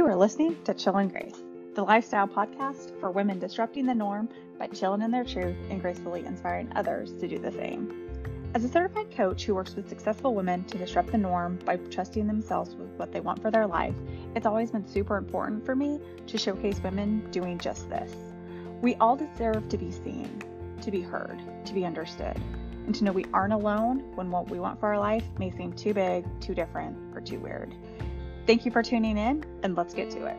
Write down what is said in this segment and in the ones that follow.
You are listening to Chill and Grace, the lifestyle podcast for women disrupting the norm by chilling in their truth and gracefully inspiring others to do the same. As a certified coach who works with successful women to disrupt the norm by trusting themselves with what they want for their life, it's always been super important for me to showcase women doing just this. We all deserve to be seen, to be heard, to be understood, and to know we aren't alone when what we want for our life may seem too big, too different, or too weird. Thank you for tuning in, and let's get to it.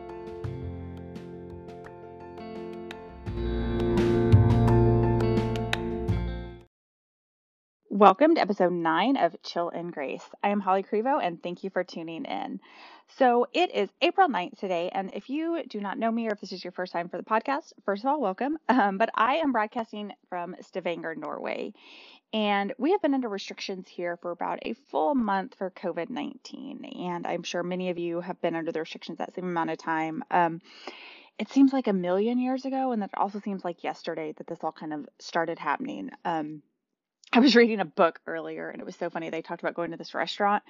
Welcome to episode 9 of Chill and Grace. I am Holly Krivo and thank you for tuning in. So it is April 9th today, and if you do not know me or if this is your first time for the podcast, first of all, welcome. Um, but I am broadcasting from Stavanger, Norway, and we have been under restrictions here for about a full month for COVID 19. And I'm sure many of you have been under the restrictions that same amount of time. Um, it seems like a million years ago, and that also seems like yesterday that this all kind of started happening. Um, I was reading a book earlier and it was so funny. They talked about going to this restaurant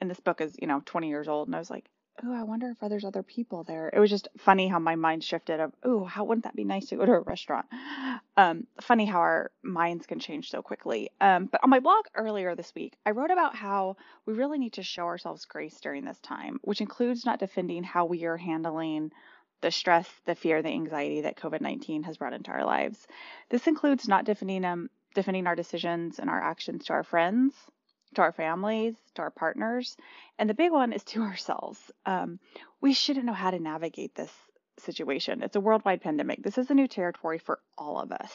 and this book is, you know, 20 years old. And I was like, oh, I wonder if there's other people there. It was just funny how my mind shifted of, oh, how wouldn't that be nice to go to a restaurant? Um, funny how our minds can change so quickly. Um, but on my blog earlier this week, I wrote about how we really need to show ourselves grace during this time, which includes not defending how we are handling the stress, the fear, the anxiety that COVID 19 has brought into our lives. This includes not defending them defending our decisions and our actions to our friends, to our families, to our partners, and the big one is to ourselves. Um, we shouldn't know how to navigate this situation. It's a worldwide pandemic. This is a new territory for all of us.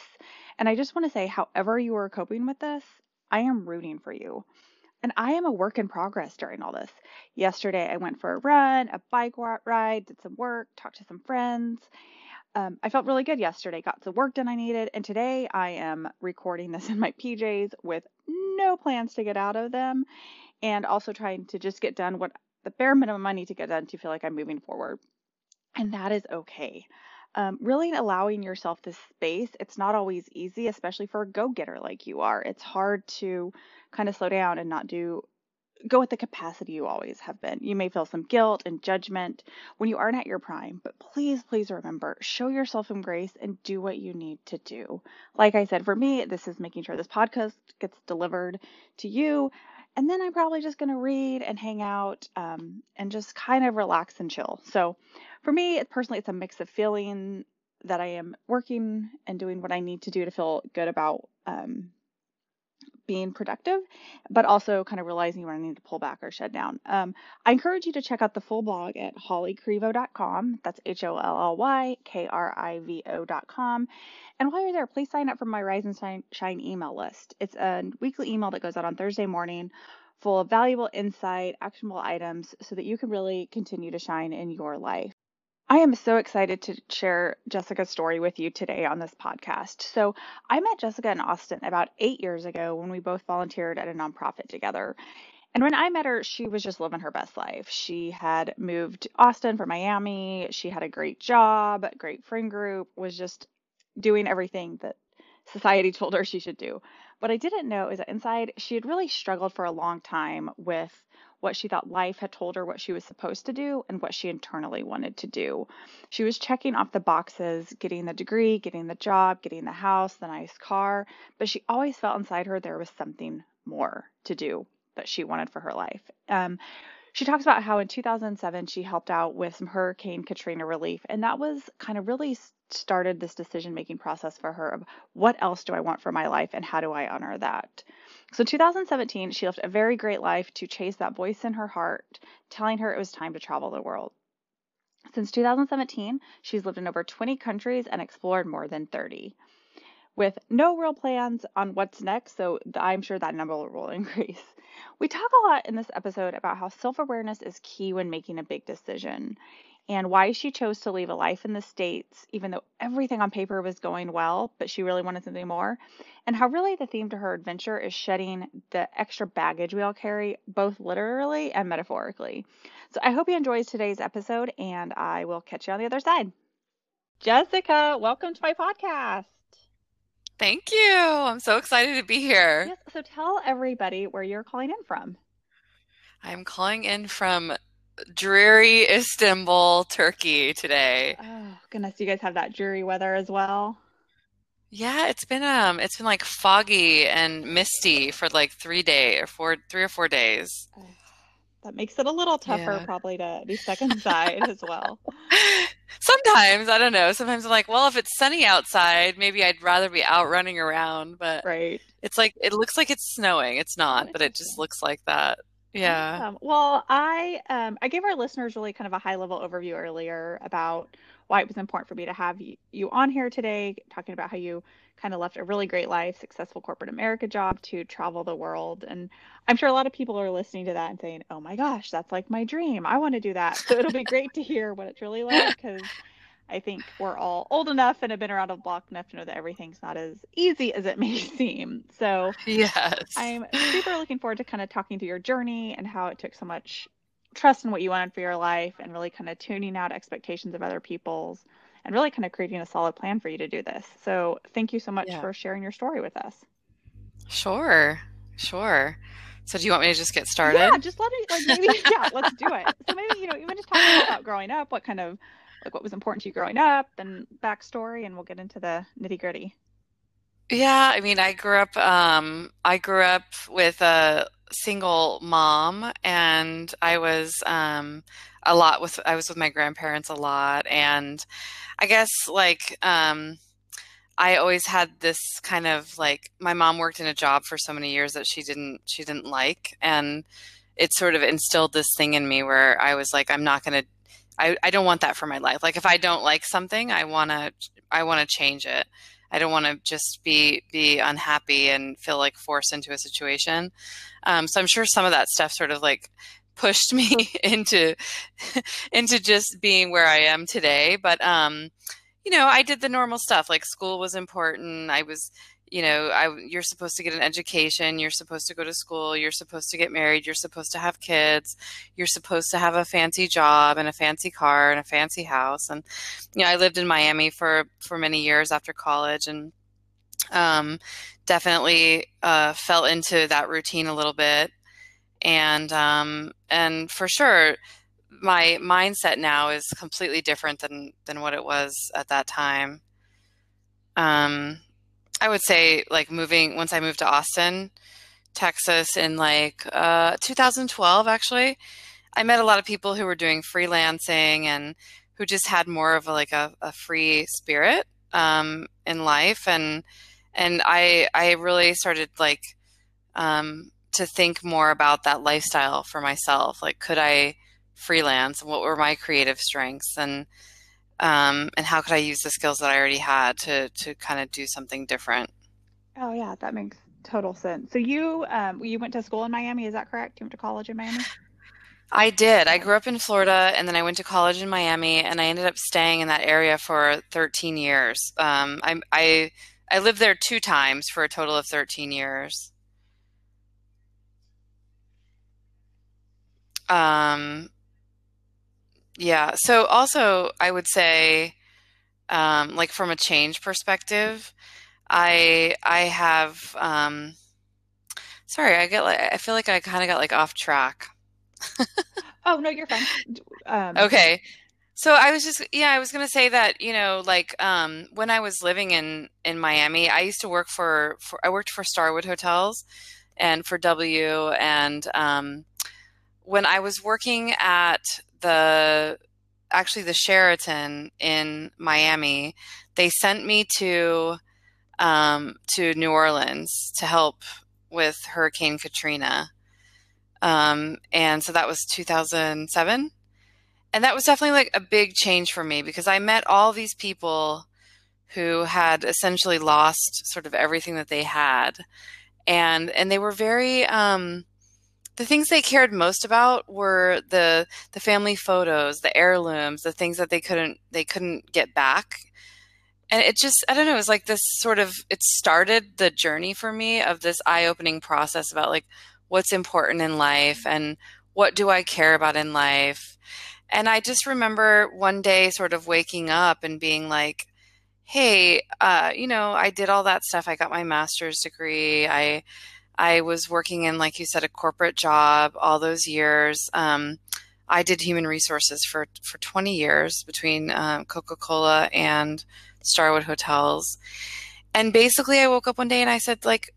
And I just want to say, however you are coping with this, I am rooting for you. And I am a work in progress during all this. Yesterday, I went for a run, a bike ride, did some work, talked to some friends, um, I felt really good yesterday, got the work done I needed, and today I am recording this in my PJs with no plans to get out of them, and also trying to just get done what the bare minimum I need to get done to feel like I'm moving forward. And that is okay. Um, really allowing yourself this space, it's not always easy, especially for a go getter like you are. It's hard to kind of slow down and not do go with the capacity you always have been. You may feel some guilt and judgment when you aren't at your prime, but please, please remember show yourself some grace and do what you need to do. Like I said, for me, this is making sure this podcast gets delivered to you. And then I'm probably just going to read and hang out um, and just kind of relax and chill. So for me, personally, it's a mix of feeling that I am working and doing what I need to do to feel good about um, being productive, but also kind of realizing when I need to pull back or shut down. Um, I encourage you to check out the full blog at hollykrivo.com. That's H O L L Y K R I V O.com. And while you're there, please sign up for my Rise and Shine email list. It's a weekly email that goes out on Thursday morning full of valuable insight, actionable items so that you can really continue to shine in your life. I am so excited to share Jessica's story with you today on this podcast. So, I met Jessica in Austin about eight years ago when we both volunteered at a nonprofit together. And when I met her, she was just living her best life. She had moved to Austin from Miami. She had a great job, great friend group, was just doing everything that society told her she should do. What I didn't know is that inside, she had really struggled for a long time with what she thought life had told her what she was supposed to do and what she internally wanted to do. She was checking off the boxes, getting the degree, getting the job, getting the house, the nice car, but she always felt inside her there was something more to do that she wanted for her life. Um, she talks about how in 2007 she helped out with some Hurricane Katrina relief, and that was kind of really started this decision making process for her of what else do I want for my life and how do I honor that. So 2017, she lived a very great life to chase that voice in her heart, telling her it was time to travel the world. Since 2017, she's lived in over 20 countries and explored more than 30. With no real plans on what's next, so I'm sure that number will increase. We talk a lot in this episode about how self awareness is key when making a big decision and why she chose to leave a life in the States, even though everything on paper was going well, but she really wanted something more, and how really the theme to her adventure is shedding the extra baggage we all carry, both literally and metaphorically. So I hope you enjoyed today's episode, and I will catch you on the other side. Jessica, welcome to my podcast. Thank you. I'm so excited to be here. Yes, so tell everybody where you're calling in from. I'm calling in from dreary Istanbul, Turkey today. Oh, goodness, you guys have that dreary weather as well? Yeah, it's been um it's been like foggy and misty for like three day or four three or four days. Oh, that makes it a little tougher Yeah. probably to be stuck inside as well. Sometimes, I don't know. Sometimes I'm like, well, if it's sunny outside, maybe I'd rather be out running around, but Right. it's like it looks like it's snowing. It's not, but it just looks like that. Yeah. Awesome. Well, I um I gave our listeners really kind of a high level overview earlier about why it was important for me to have you, you on here today, talking about how you kind of left a really great life, successful corporate America job to travel the world. And I'm sure a lot of people are listening to that and saying, "Oh my gosh, that's like my dream. I want to do that." So it'll be great to hear what it's really like because I think we're all old enough and have been around a block enough to know that everything's not as easy as it may seem. So Yes. I'm super looking forward to kind of talking through your journey and how it took so much trust in what you wanted for your life and really kind of tuning out expectations of other people's and really kind of creating a solid plan for you to do this. So thank you so much Yeah. for sharing your story with us. Sure. Sure. So do you want me to just get started? Yeah, just let me like maybe yeah, let's do it. So maybe, you know, even just talking about growing up, what kind of like what was important to you growing up and backstory and we'll get into the nitty gritty. Yeah, I mean, I grew up um I grew up with a single mom and I was um a lot with I was with my grandparents a lot and I guess like um I always had this kind of like my mom worked in a job for so many years that she didn't she didn't like and it sort of instilled this thing in me where I was like I'm not going to I I don't want that for my life. Like if I don't like something, I want to I want to change it. I don't want to just be be unhappy and feel like forced into a situation. Um, so I'm sure some of that stuff sort of like pushed me into into just being where I am today. But um, you know, I did the normal stuff. Like school was important. I was, you know, I you're supposed to get an education. You're supposed to go to school. You're supposed to get married. You're supposed to have kids. You're supposed to have a fancy job and a fancy car and a fancy house. And you know, I lived in Miami for for many years after college, and um, definitely uh, fell into that routine a little bit. And um, and for sure, my mindset now is completely different than than what it was at that time. Um, I would say like moving once I moved to Austin, Texas in like uh, 2012 actually. I met a lot of people who were doing freelancing and who just had more of a, like a, a free spirit um, in life and and I I really started like um, to think more about that lifestyle for myself. Like, could I freelance? What were my creative strengths and um, and how could I use the skills that I already had to to kind of do something different? Oh yeah, that makes total sense. So you um you went to school in Miami, is that correct? You went to college in Miami? I did. I grew up in Florida and then I went to college in Miami and I ended up staying in that area for 13 years. Um, I, I, I lived there two times for a total of 13 years. Um, yeah. So also I would say, um, like from a change perspective, I, I have, um, sorry, I get like, I feel like I kind of got like off track. Oh no, you're fine. Um Okay. So I was just yeah, I was gonna say that, you know, like um when I was living in in Miami, I used to work for, for I worked for Starwood Hotels and for W and um when I was working at the actually the Sheraton in Miami, they sent me to um to New Orleans to help with Hurricane Katrina. Um and so that was 2007 and that was definitely like a big change for me because I met all these people who had essentially lost sort of everything that they had. And and they were very um the things they cared most about were the the family photos, the heirlooms, the things that they couldn't they couldn't get back. And it just I don't know, it was like this sort of it started the journey for me of this eye-opening process about like what's important in life and what do I care about in life and I just remember one day sort of waking up and being like, hey, uh, you know, I did all that stuff. I got my master's degree. I I was working in, like you said, a corporate job all those years. Um, I did human resources for for 20 years between um, Coca Cola and Starwood Hotels, and basically I woke up one day and I said like,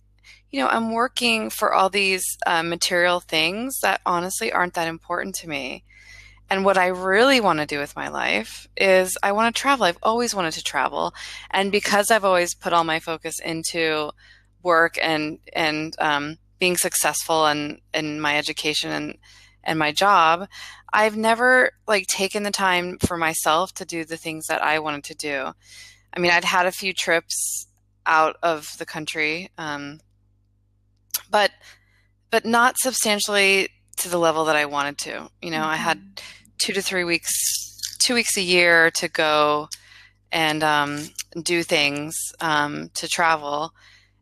you know, I'm working for all these uh, material things that honestly aren't that important to me. And what I really want to do with my life is I want to travel. I've always wanted to travel. And because I've always put all my focus into work and, and, um, being successful in, in my education and, and my job, I've never like taken the time for myself to do the things that I wanted to do. I mean, I'd had a few trips out of the country, um, but but not substantially to the level that I wanted to. You know, mm-hmm. I had mm-hmm two to three weeks, two weeks a year to go and um, do things um, to travel.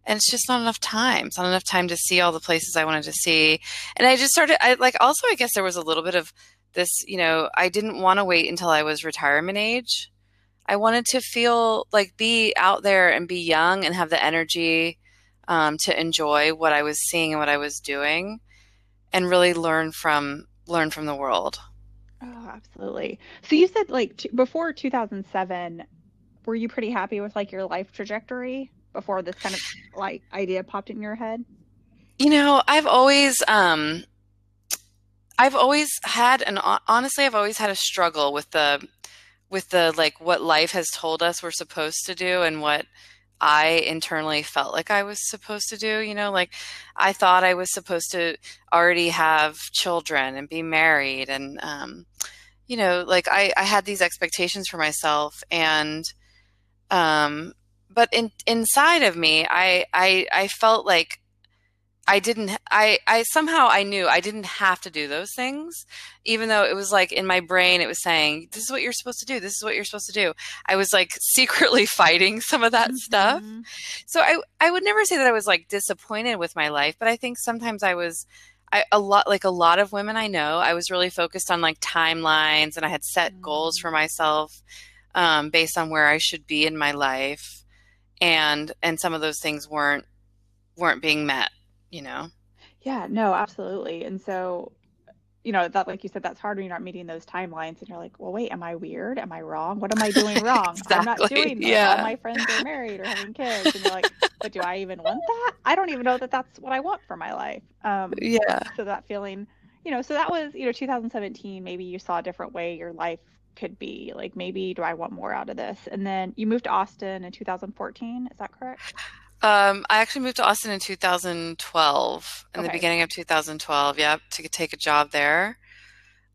And it's just not enough time. It's not enough time to see all the places I wanted to see. And I just started, I like, also, I guess there was a little bit of this, you know, I didn't want to wait until I was retirement age. I wanted to feel like be out there and be young and have the energy um, to enjoy what I was seeing and what I was doing and really learn from learn from the world. Oh, absolutely. So you said like t- before 2007, were you pretty happy with like your life trajectory before this kind of like idea popped in your head? You know, I've always um I've always had and honestly I've always had a struggle with the with the like what life has told us we're supposed to do and what I internally felt like I was supposed to do. You know, like I thought I was supposed to already have children and be married. And, um, you know, like I, I had these expectations for myself. And, um, but in, inside of me, I, I, I felt like I didn't I I somehow I knew I didn't have to do those things even though it was like in my brain it was saying this is what you're supposed to do this is what you're supposed to do I was like secretly fighting some of that mm-hmm. stuff so I I would never say that I was like disappointed with my life but I think sometimes I was I, a lot like a lot of women I know I was really focused on like timelines and I had set mm-hmm. goals for myself um, based on where I should be in my life and and some of those things weren't weren't being met you know? Yeah, no, absolutely. And so, you know, that like you said, that's hard when you're not meeting those timelines and you're like, well, wait, am I weird? Am I wrong? What am I doing wrong? exactly. I'm not doing. Yeah. All my friends are married or having kids. And you're like, but do I even want that? I don't even know that that's what I want for my life. Um, yeah. So that feeling, you know, so that was, you know, 2017, maybe you saw a different way your life could be like maybe do i want more out of this and then you moved to austin in 2014 is that correct um, I actually moved to Austin in 2012, in okay. the beginning of 2012. Yep, to take a job there.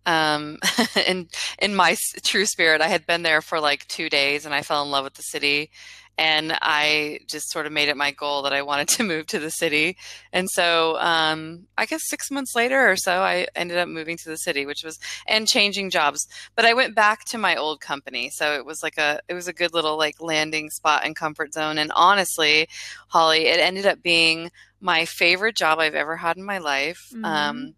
Um, in in my true spirit, I had been there for like two days, and I fell in love with the city and I just sort of made it my goal that I wanted to move to the city. And so, um, I guess six months later or so, I ended up moving to the city, which was and changing jobs. But I went back to my old company, so it was like a it was a good little like landing spot and comfort zone. And honestly, Holly, it ended up being my favorite job I've ever had in my life. Mm-hmm. Um,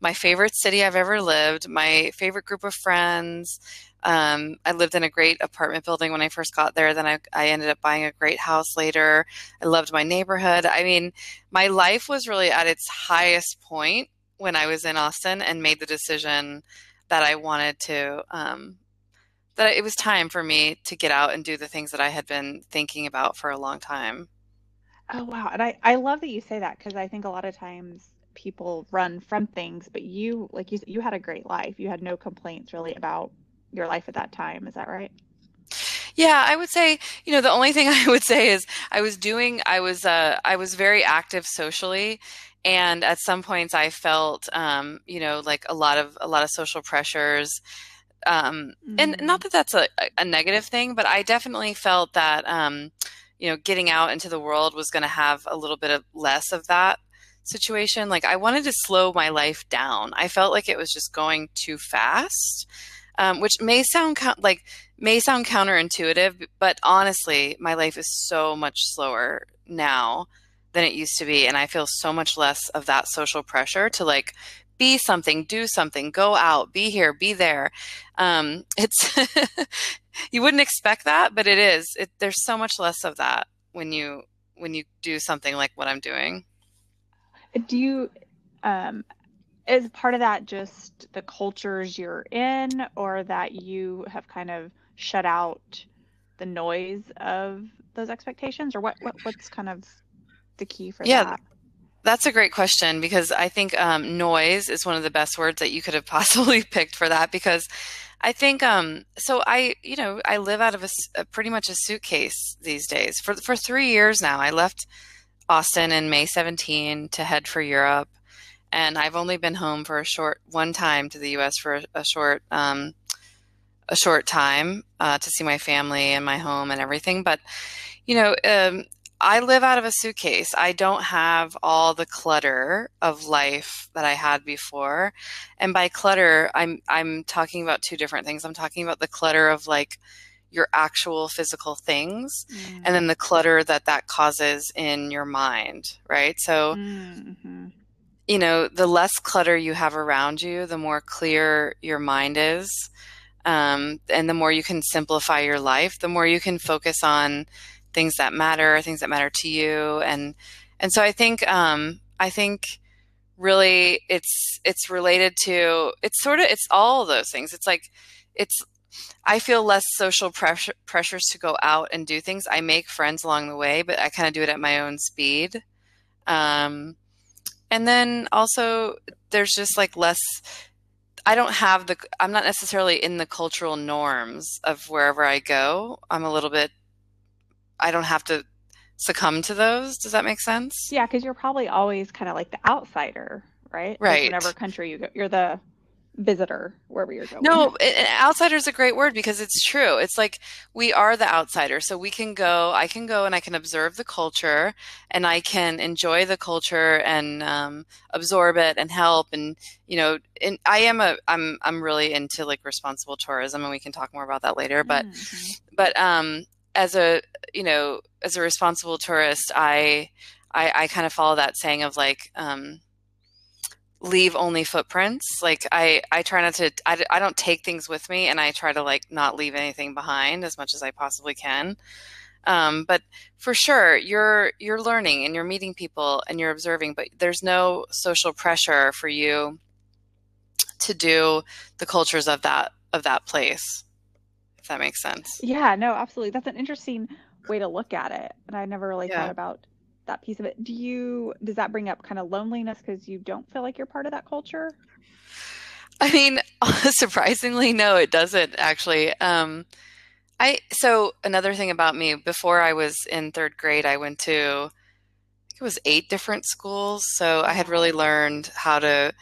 my favorite city I've ever lived, my favorite group of friends. Um, I lived in a great apartment building when I first got there. Then I, I ended up buying a great house later. I loved my neighborhood. I mean, my life was really at its highest point when I was in Austin and made the decision that I wanted to, um, that it was time for me to get out and do the things that I had been thinking about for a long time. Oh, wow. And I, I love that you say that because I think a lot of times people run from things, but you, like you, you had a great life. You had no complaints really about your life at that time. Is that right? Yeah, I would say, you know, the only thing I would say is I was doing, I was, uh, I was very active socially. And at some points I felt, um, you know, like a lot of, a lot of social pressures. Um, mm-hmm. and not that that's a, a negative thing, but I definitely felt that, um, you know, getting out into the world was going to have a little bit of less of that situation. Like I wanted to slow my life down. I felt like it was just going too fast um, which may sound like may sound counterintuitive, but honestly, my life is so much slower now than it used to be, and I feel so much less of that social pressure to like be something, do something, go out, be here, be there. Um, it's you wouldn't expect that, but it is. It, there's so much less of that when you when you do something like what I'm doing. Do you um, is part of that just the cultures you're in, or that you have kind of shut out the noise of those expectations, or what, what what's kind of the key for Yeah, that? that's a great question because I think um, noise is one of the best words that you could have possibly picked for that because I think um, so. I you know I live out of a pretty much a suitcase these days. For for three years now, I left Austin in May 17 to head for Europe, and I've only been home for a short one time to the U.S. for a, a short um, a short time uh, to see my family and my home and everything. But you know, um, I live out of a suitcase. I don't have all the clutter of life that I had before. And by clutter, I'm I'm talking about two different things. I'm talking about the clutter of like your actual physical things and Mm. then the clutter that that causes in your mind, right? So, Mm-hmm. You know, the less clutter you have around you, the more clear your mind is. Um, and the more you can simplify your life, the more you can focus on things that matter, things that matter to you. And, and so I think, um, I think really it's, it's related to, it's sort of, it's all those things. It's like, it's, I feel less social pressure, pressures to go out and do things. I make friends along the way, but I kind of do it at my own speed. Um, and then also there's just like less I don't have the I'm not necessarily in the cultural norms of wherever I go. I'm a little bit I don't have to succumb to those. Does that make sense? Yeah, because you're probably always kind of like the outsider, right? Like Right. whenever country you go, you're the visitor wherever you're going. No, outsider is a great word because it's true. It's like we are the outsider. So we can go, I can go and I can observe the culture and I can enjoy the culture and um, absorb it and help. And, you know, and I am a, I'm, I'm really into like responsible tourism and we can talk more about that later. But Mhm. but um, as a you know as a responsible tourist i i, I kind of follow that saying of like um, leave only footprints like i i try not to I, I don't take things with me and i try to like not leave anything behind as much as i possibly can um, but for sure you're you're learning and you're meeting people and you're observing but there's no social pressure for you to do the cultures of that of that place if that makes sense Yeah, no, absolutely. That's an interesting way to look at it. And I never really thought about that piece of it. Do you, does that bring up kind of loneliness because you don't feel like you're part of that culture? I mean, surprisingly, no, it doesn't actually. Um, I so another thing about me, before I was in third grade, I went to I think it was eight different schools. So I had really learned how to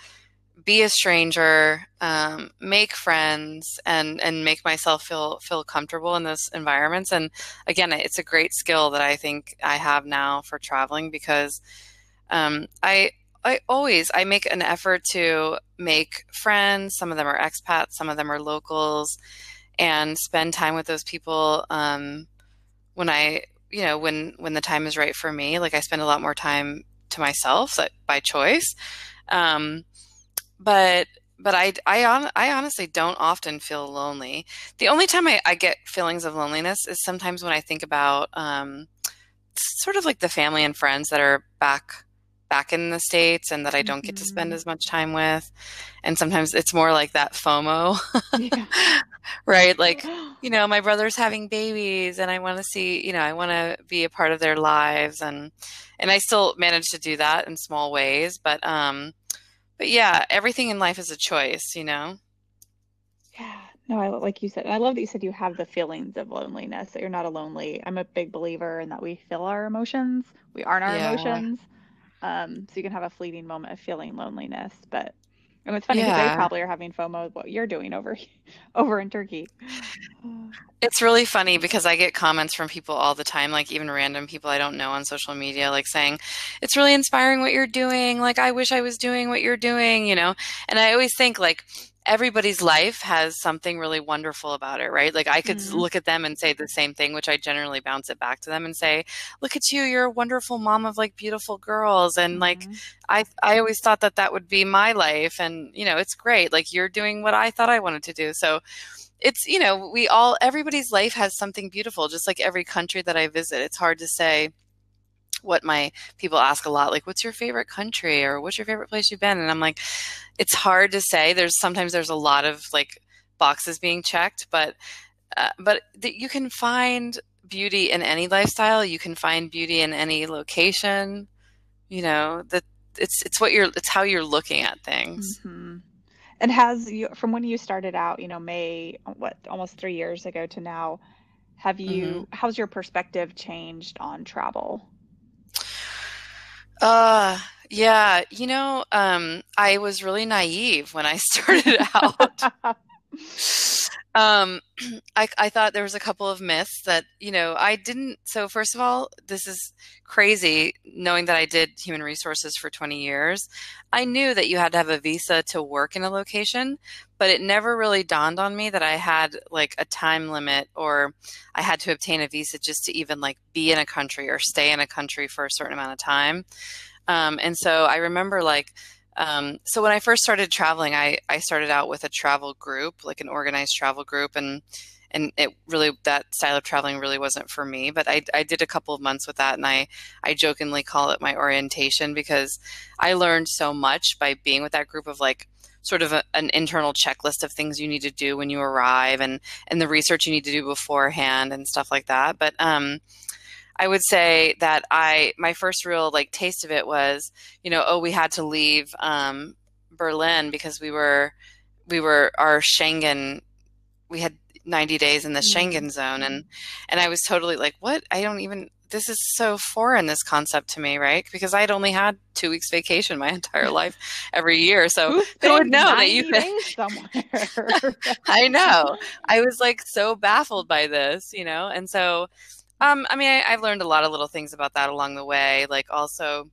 be a stranger, um, make friends, and and make myself feel feel comfortable in those environments. And again, it's a great skill that I think I have now for traveling because um, I I always I make an effort to make friends. Some of them are expats, some of them are locals, and spend time with those people um, when I you know when when the time is right for me. Like I spend a lot more time to myself by choice. Um, but but I I, hon- I honestly don't often feel lonely. The only time I, I get feelings of loneliness is sometimes when I think about um, sort of like the family and friends that are back back in the states and that I don't get to spend hmm as much time with. And sometimes it's more like that FOMO, Yeah. right? Like, you know, my brother's having babies and I want to see, you know, I want to be a part of their lives and and I still manage to do that in small ways, but um but yeah, everything in life is a choice, you know. Yeah, no, I like you said, I love that you said you have the feelings of loneliness, that you're not a lonely. I'm a big believer in that we feel our emotions, we aren't our Yeah. emotions. Um, so you can have a fleeting moment of feeling loneliness, but and it's funny because they probably are having FOMO of what you're doing over over in Turkey. It's really funny because I get comments from people all the time, like even random people I don't know on social media, like saying, It's really inspiring what you're doing. Like, I wish I was doing what you're doing, you know? And I always think, like, everybody's life has something really wonderful about it, right? Like, I could hmm look at them and say the same thing, which I generally bounce it back to them and say, Look at you, you're a wonderful mom of like beautiful girls. And like, hmm I, I always thought that that would be my life. And, you know, it's great. Like, you're doing what I thought I wanted to do. So, it's you know we all everybody's life has something beautiful just like every country that i visit it's hard to say what my people ask a lot like what's your favorite country or what's your favorite place you've been? And i'm like it's hard to say. There's sometimes there's a lot of like boxes being checked but uh, but th- you can find beauty in any lifestyle. You can find beauty in any location you know that it's it's what you're it's how you're looking at things. Hmm And has you from when you started out, you know, May, what, almost three years ago to now, have hmm you, how's your perspective changed on travel? Uh yeah you know um i was really naive when i started out Um, I, I thought there was a couple of myths that you know I didn't. So first of all, this is crazy. Knowing that I did human resources for 20 years, I knew that you had to have a visa to work in a location, but it never really dawned on me that I had like a time limit or I had to obtain a visa just to even like be in a country or stay in a country for a certain amount of time. Um, and so I remember like um, so when I first started traveling, I, I started out with a travel group, like an organized travel group, and and it really that style of traveling really wasn't for me. But I, I did a couple of months with that, and I I jokingly call it my orientation because I learned so much by being with that group of like sort of a, an internal checklist of things you need to do when you arrive and and the research you need to do beforehand and stuff like that. But um, I would say that I my first real like taste of it was, you know, oh, we had to leave um, Berlin because we were we were our Schengen we had 90 days in the Mm. Schengen zone and and I was totally like, what? I don't even this is so foreign this concept to me, right? Because I'd only had 2 weeks vacation my entire life every year. So Who would know that you 90 could somewhere? I know. I was like so baffled by this, you know? And so um, I mean, I, I've learned a lot of little things about that along the way, like also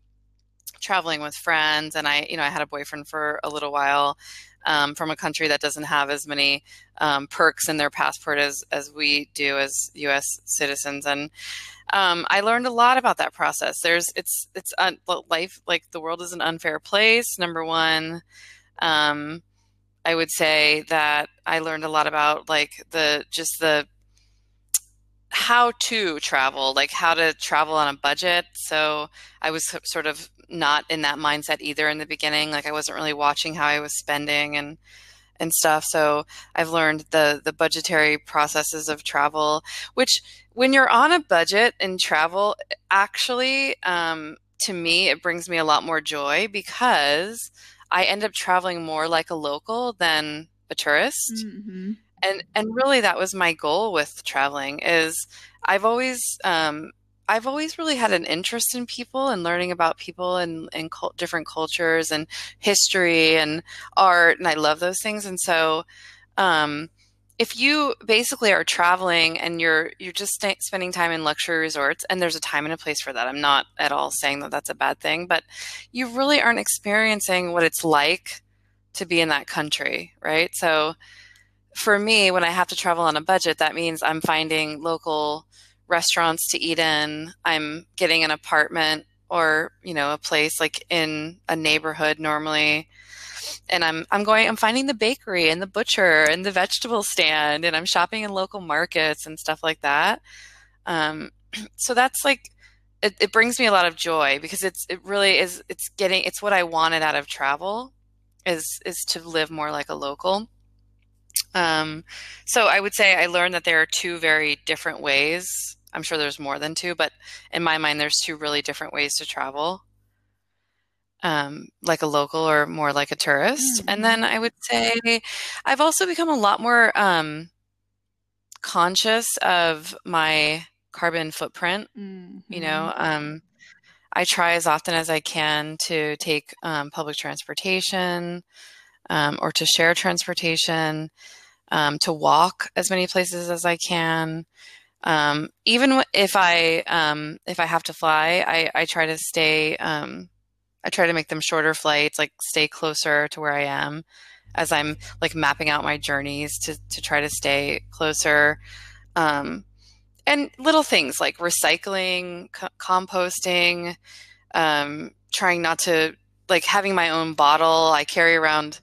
traveling with friends. And I, you know, I had a boyfriend for a little while um, from a country that doesn't have as many um, perks in their passport as, as we do as U.S. citizens. And um, I learned a lot about that process. There's, it's, it's un, life, like the world is an unfair place. Number one, um, I would say that I learned a lot about like the, just the, how to travel, like how to travel on a budget. So I was sort of not in that mindset either in the beginning. Like I wasn't really watching how I was spending and and stuff. So I've learned the the budgetary processes of travel, which when you're on a budget and travel, actually, um, to me, it brings me a lot more joy because I end up traveling more like a local than a tourist hmm and and really that was my goal with traveling is i've always um, i've always really had an interest in people and learning about people and and cult, different cultures and history and art and i love those things. And so um, if you basically are traveling and you're you're just sta spending time in luxury resorts and there's a time and a place for that i'm not at all saying that that's a bad thing but you really aren't experiencing what it's like to be in that country right? So for me, when I have to travel on a budget, that means I'm finding local restaurants to eat in. I'm getting an apartment or, you know, a place like in a neighborhood normally. And I'm I'm going I'm finding the bakery and the butcher and the vegetable stand and I'm shopping in local markets and stuff like that. Um, so that's like it, it brings me a lot of joy because it's it really is it's getting it's what I wanted out of travel is is to live more like a local. Um, so I would say I learned that there are two very different ways. I'm sure there's more than two, but in my mind, there's two really different ways to travel, um, like a local or more like a tourist. And hmm then I would say I've also become a lot more um, conscious of my carbon footprint. You hmm know, um, I try as often as I can to take um, public transportation um, or to share transportation um, to walk as many places as I can. Um, even if I um, if I have to fly, I, I try to stay. Um, I try to make them shorter flights, like stay closer to where I am, as I'm like mapping out my journeys to to try to stay closer. Um, and little things like recycling, co- composting, um, trying not to like having my own bottle. I carry around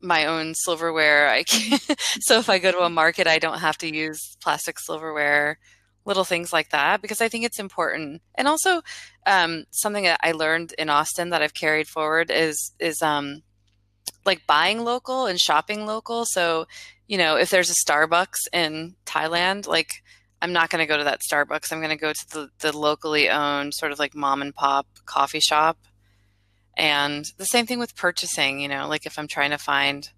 my own silverware. I can, so if I go to a market, I don't have to use plastic silverware. little things like that because I think it's important. And also, um, something that I learned in Austin that I've carried forward is is um, like buying local and shopping local. So, you know, if there's a Starbucks in Thailand, like I'm not going to go to that Starbucks. I'm going to go to the, the locally owned sort of like mom and pop coffee shop. And the same thing with purchasing, you know, like if I'm trying to find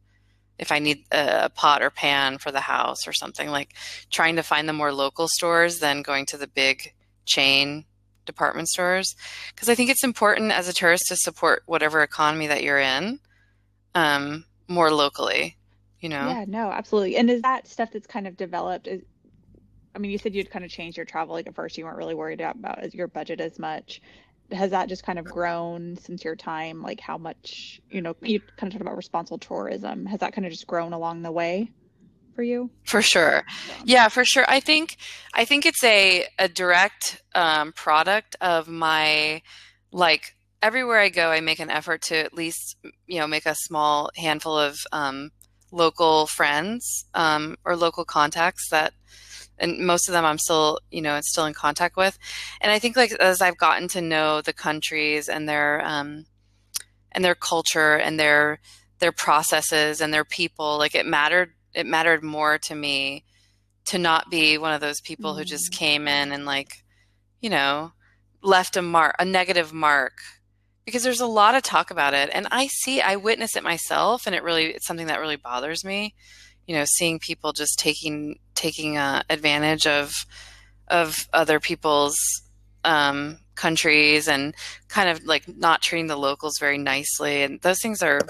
if I need a pot or pan for the house or something, like trying to find the more local stores than going to the big chain department stores. Because I think it's important as a tourist to support whatever economy that you're in um, more locally, you know? Yeah, no, absolutely. And is that stuff that's kind of developed? Is, I mean, you said you'd kind of changed your travel. Like at first, you weren't really worried about your budget as much has that just kind of grown since your time? Like how much, you know, you kind of talked about responsible tourism. Has that kind of just grown along the way for you? For sure. Yeah, for sure. I think I think it's a a direct um, product of my like everywhere I go, I make an effort to at least you know make a small handful of um, local friends um, or local contacts that and most of them I'm still, you know, still in contact with. And I think like as I've gotten to know the countries and their um, and their culture and their their processes and their people, like it mattered. It mattered more to me to not be one of those people mm-hmm. who just mm. came in and like, you know, left a mark, a negative mark because there's a lot of talk about it and i see i witness it myself and it really it's something that really bothers me you know seeing people just taking taking uh, advantage of of other people's um, countries and kind of like not treating the locals very nicely. And those things are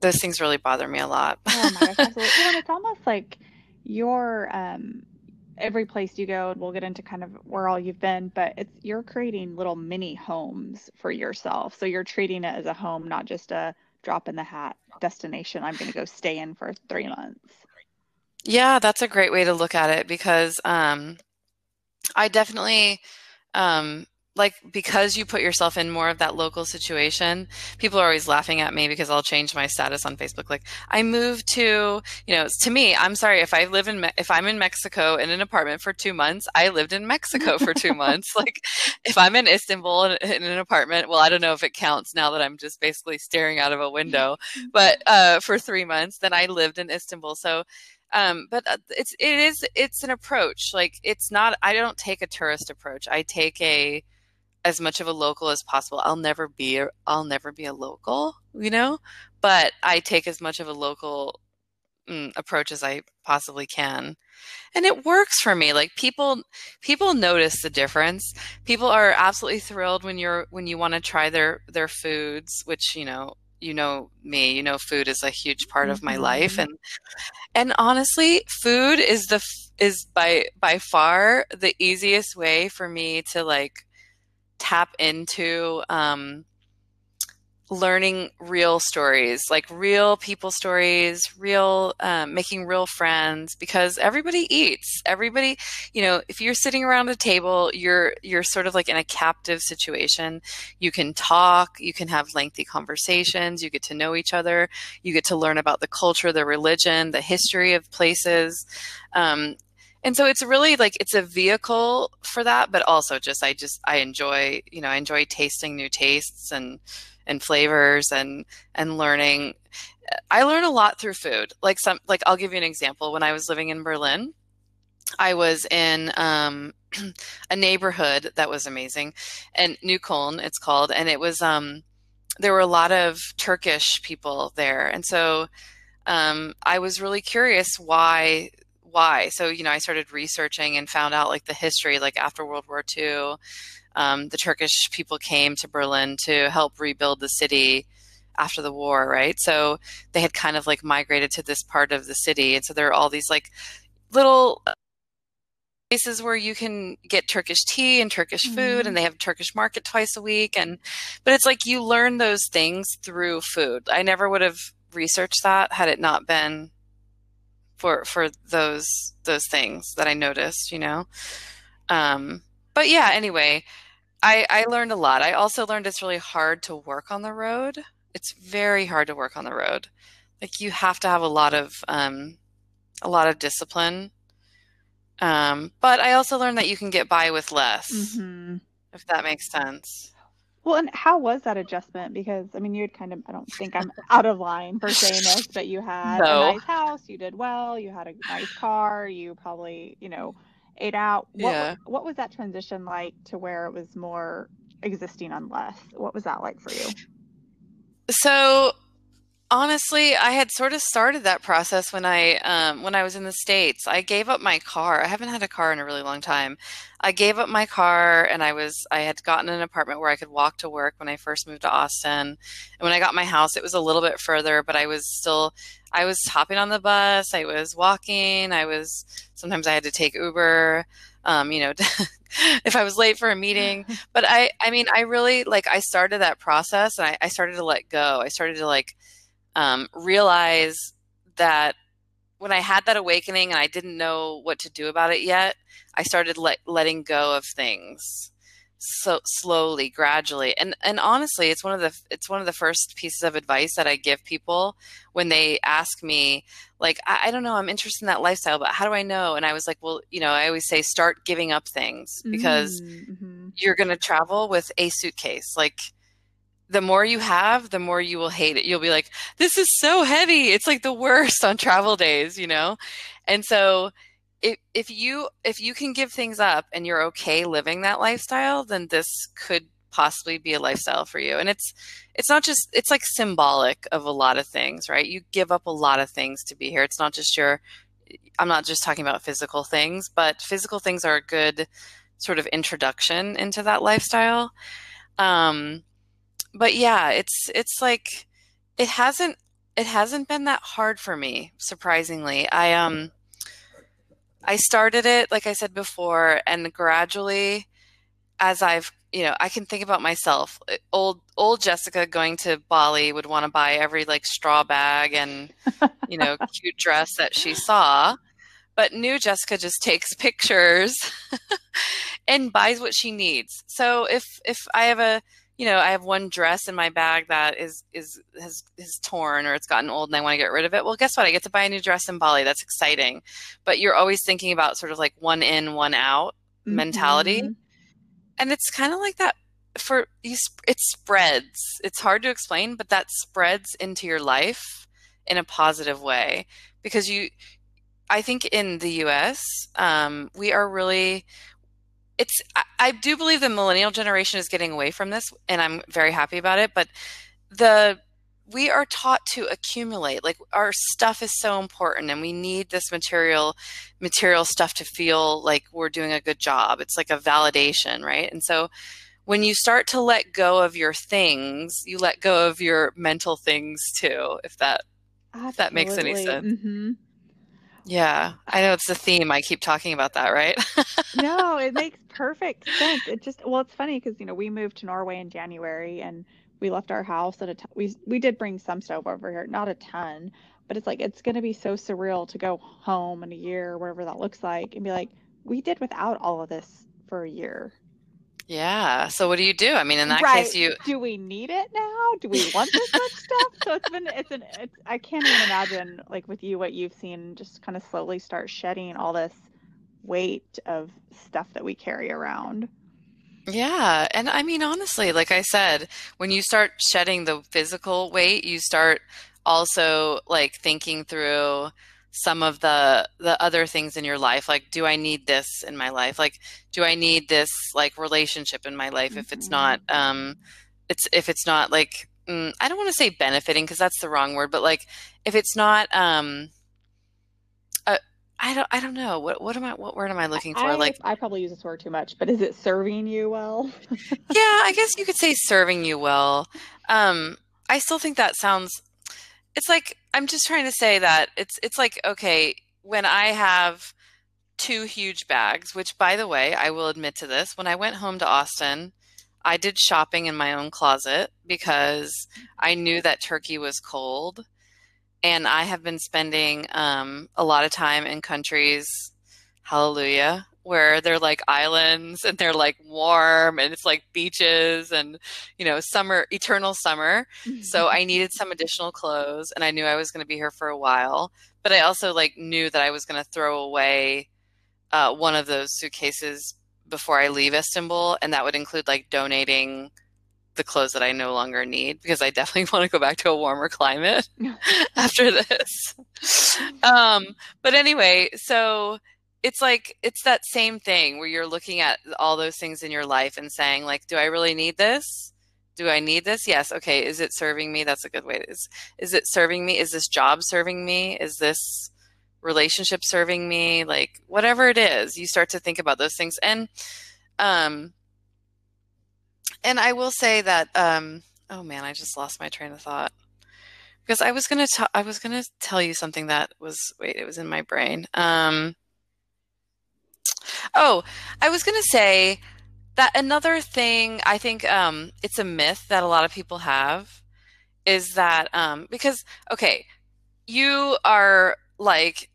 those things really bother me a lot. Oh my gosh. You know, it's almost like your um every place you go and we'll get into kind of where all you've been but it's you're creating little mini homes for yourself. So you're treating it as a home not just a drop in the hat destination I'm going to go stay in for three months. Yeah, that's a great way to look at it because um, I definitely um, like because you put yourself in more of that local situation people are always laughing at me because i'll change my status on facebook. Like i moved to you know to me i'm sorry if i live in Me- if i'm in mexico in an apartment for two months i lived in mexico for two months. Like if i'm in istanbul in, in, an apartment well i don't know if it counts now that i'm just basically staring out of a window but uh, for three months then i lived in istanbul. So um, but uh, it's it is it's an approach. Like it's not i don't take a tourist approach. I take a as much of a local as possible. I'll never be a, I'll never be a local, you know, but I take as much of a local mm, approach as I possibly can. And it works for me. Like people people notice the difference. People are absolutely thrilled when you're when you want to try their their foods, which, you know, you know me, you know food is a huge part of my life mm-hmm. and and honestly, food is the is by by far the easiest way for me to like tap into um, learning real stories, like real people stories, real um, making real friends, because everybody eats. Everybody, you know, if you're sitting around a table, you're you're sort of like in a captive situation. You can talk, you can have lengthy conversations, you get to know each other, you get to learn about the culture, the religion, the history of places. Um, and so it's really like it's a vehicle for that but also just i just i enjoy you know i enjoy tasting new tastes and and flavors and and learning. I learn a lot through food. Like some like i'll give you an example. When i was living in berlin i was in um, a neighborhood that was amazing and Neukölln it's called and it was um there were a lot of turkish people there. And so um, I was really curious why why. So, you know, I started researching and found out like the history, like after World War II, um, the Turkish people came to Berlin to help rebuild the city after the war, right? So they had kind of like migrated to this part of the city. And so there are all these like little places where you can get Turkish tea and Turkish food mm-hmm. and they have Turkish market twice a week and but it's like you learn those things through food. I never would have researched that had it not been for for those those things that I noticed, you know. Um, but yeah, anyway, I I learned a lot. I also learned it's really hard to work on the road. It's very hard to work on the road. Like you have to have a lot of um, a lot of discipline Um, but I also learned that you can get by with less, Mm-hmm. if that makes sense. Well, and how was that adjustment? Because I mean, you had kind of, I don't think I'm out of line for saying this, but you had a nice house, you did well, you had a nice car, you probably, you know, ate out. What, Yeah. what was that transition like to where it was more existing on less? What was that like for you? So honestly, I had sort of started that process when I um, when I was in the States. I gave up my car. I haven't had a car in a really long time. I gave up my car and I was I had gotten an apartment where I could walk to work when I first moved to Austin. And when I got my house, it was a little bit further, but I was still I was hopping on the bus, I was walking, I was sometimes I had to take Uber. Um, you know, if I was late for a meeting, but I, I mean, I really like, I started that process and I, I started to let go. I started to like, um, realize that when I had that awakening and I didn't know what to do about it yet, I started let, letting go of things so slowly, gradually. And, and honestly, it's one of the, it's one of the first pieces of advice that I give people when they ask me, like, I, I don't know, I'm interested in that lifestyle, but how do I know? And I was like, well, you know, I always say start giving up things because Mm-hmm. you're going to travel with a suitcase. Like the more you have, the more you will hate it. You'll be like, this is so heavy. It's like the worst on travel days, you know? And so if, if you if you can give things up and you're okay living that lifestyle, then this could possibly be a lifestyle for you. And it's it's not just it's like symbolic of a lot of things, right? You give up a lot of things to be here. It's not just your I'm not just talking about physical things, but physical things are a good sort of introduction into that lifestyle. Um, but yeah, it's it's like it hasn't it hasn't been that hard for me, surprisingly. I um I started it like I said before, and gradually, as I've you know, I can think about myself. Old old Jessica going to Bali would want to buy every like straw bag and you know cute dress that she saw. But new Jessica just takes pictures and buys what she needs. So if if I have a you know I have one dress in my bag that is is has is torn or it's gotten old and I want to get rid of it, well guess what? I get to buy a new dress in Bali. That's exciting. But you're always thinking about sort of like one in, one out mentality. Mhm. And it's kind of like that for you it spreads. It's hard to explain, but that spreads into your life in a positive way because you I think in the US, um, we are really it's I, I do believe the millennial generation is getting away from this and I'm very happy about it, but the we are taught to accumulate like our stuff is so important and we need this material material stuff to feel like we're doing a good job. It's like a validation right? And so when you start to let go of your things you let go of your mental things too if that if that makes any sense. Hmm yeah i know it's the theme i keep talking about that right No, it makes perfect sense. It just well, it's funny because you know we moved to Norway in January and we left our house at a t- we we did bring some stuff over here, not a ton, but it's like it's going to be so surreal to go home in a year, whatever that looks like, and be like, we did without all of this for a year. Yeah so what do you do i mean in that Right. case you Do we need it now? Do we want this much stuff? So it's been it's an it's I can't even imagine like with you what you've seen just kind of slowly start shedding all this weight of stuff that we carry around. Yeah, and I mean honestly, like I said, when you start shedding the physical weight, you start also like thinking through some of the the other things in your life. Like, do I need this in my life? Like, do I need this like relationship in my life if it's not um it's if it's not like mm, I don't want to say benefiting because that's the wrong word, but like if it's not um uh, I don't I don't know. What what am I what word am I looking for? I, Like I probably use this word too much, but is it serving you well? yeah, I guess you could say serving you well. Um, I still think that sounds. It's like I'm just trying to say that it's it's like okay when I have two huge bags, which by the way I will admit to this. When I went home to Austin, I did shopping in my own closet because I knew that Turkey was cold, and I have been spending um, a lot of time in countries. Hallelujah where they're like islands and they're like warm and it's like beaches and you know summer eternal summer so i needed some additional clothes and i knew i was going to be here for a while but i also like knew that i was going to throw away uh, one of those suitcases before I leave Istanbul, and that would include like donating the clothes that I no longer need because I definitely want to go back to a warmer climate after this. Um, but anyway, so it's like it's that same thing where you're looking at all those things in your life and saying like, do I really need this? Do I need this? Yes. Okay. Is it serving me? That's a good way. Is is it serving me? Is this job serving me? Is this relationship serving me? Like whatever it is, you start to think about those things and um and I will say that, um, oh man, I just lost my train of thought because I was gonna I was gonna tell you something that was wait, it was in my brain. Um, oh, I was gonna say that another thing I think um, it's a myth that a lot of people have is that um, because okay, you are like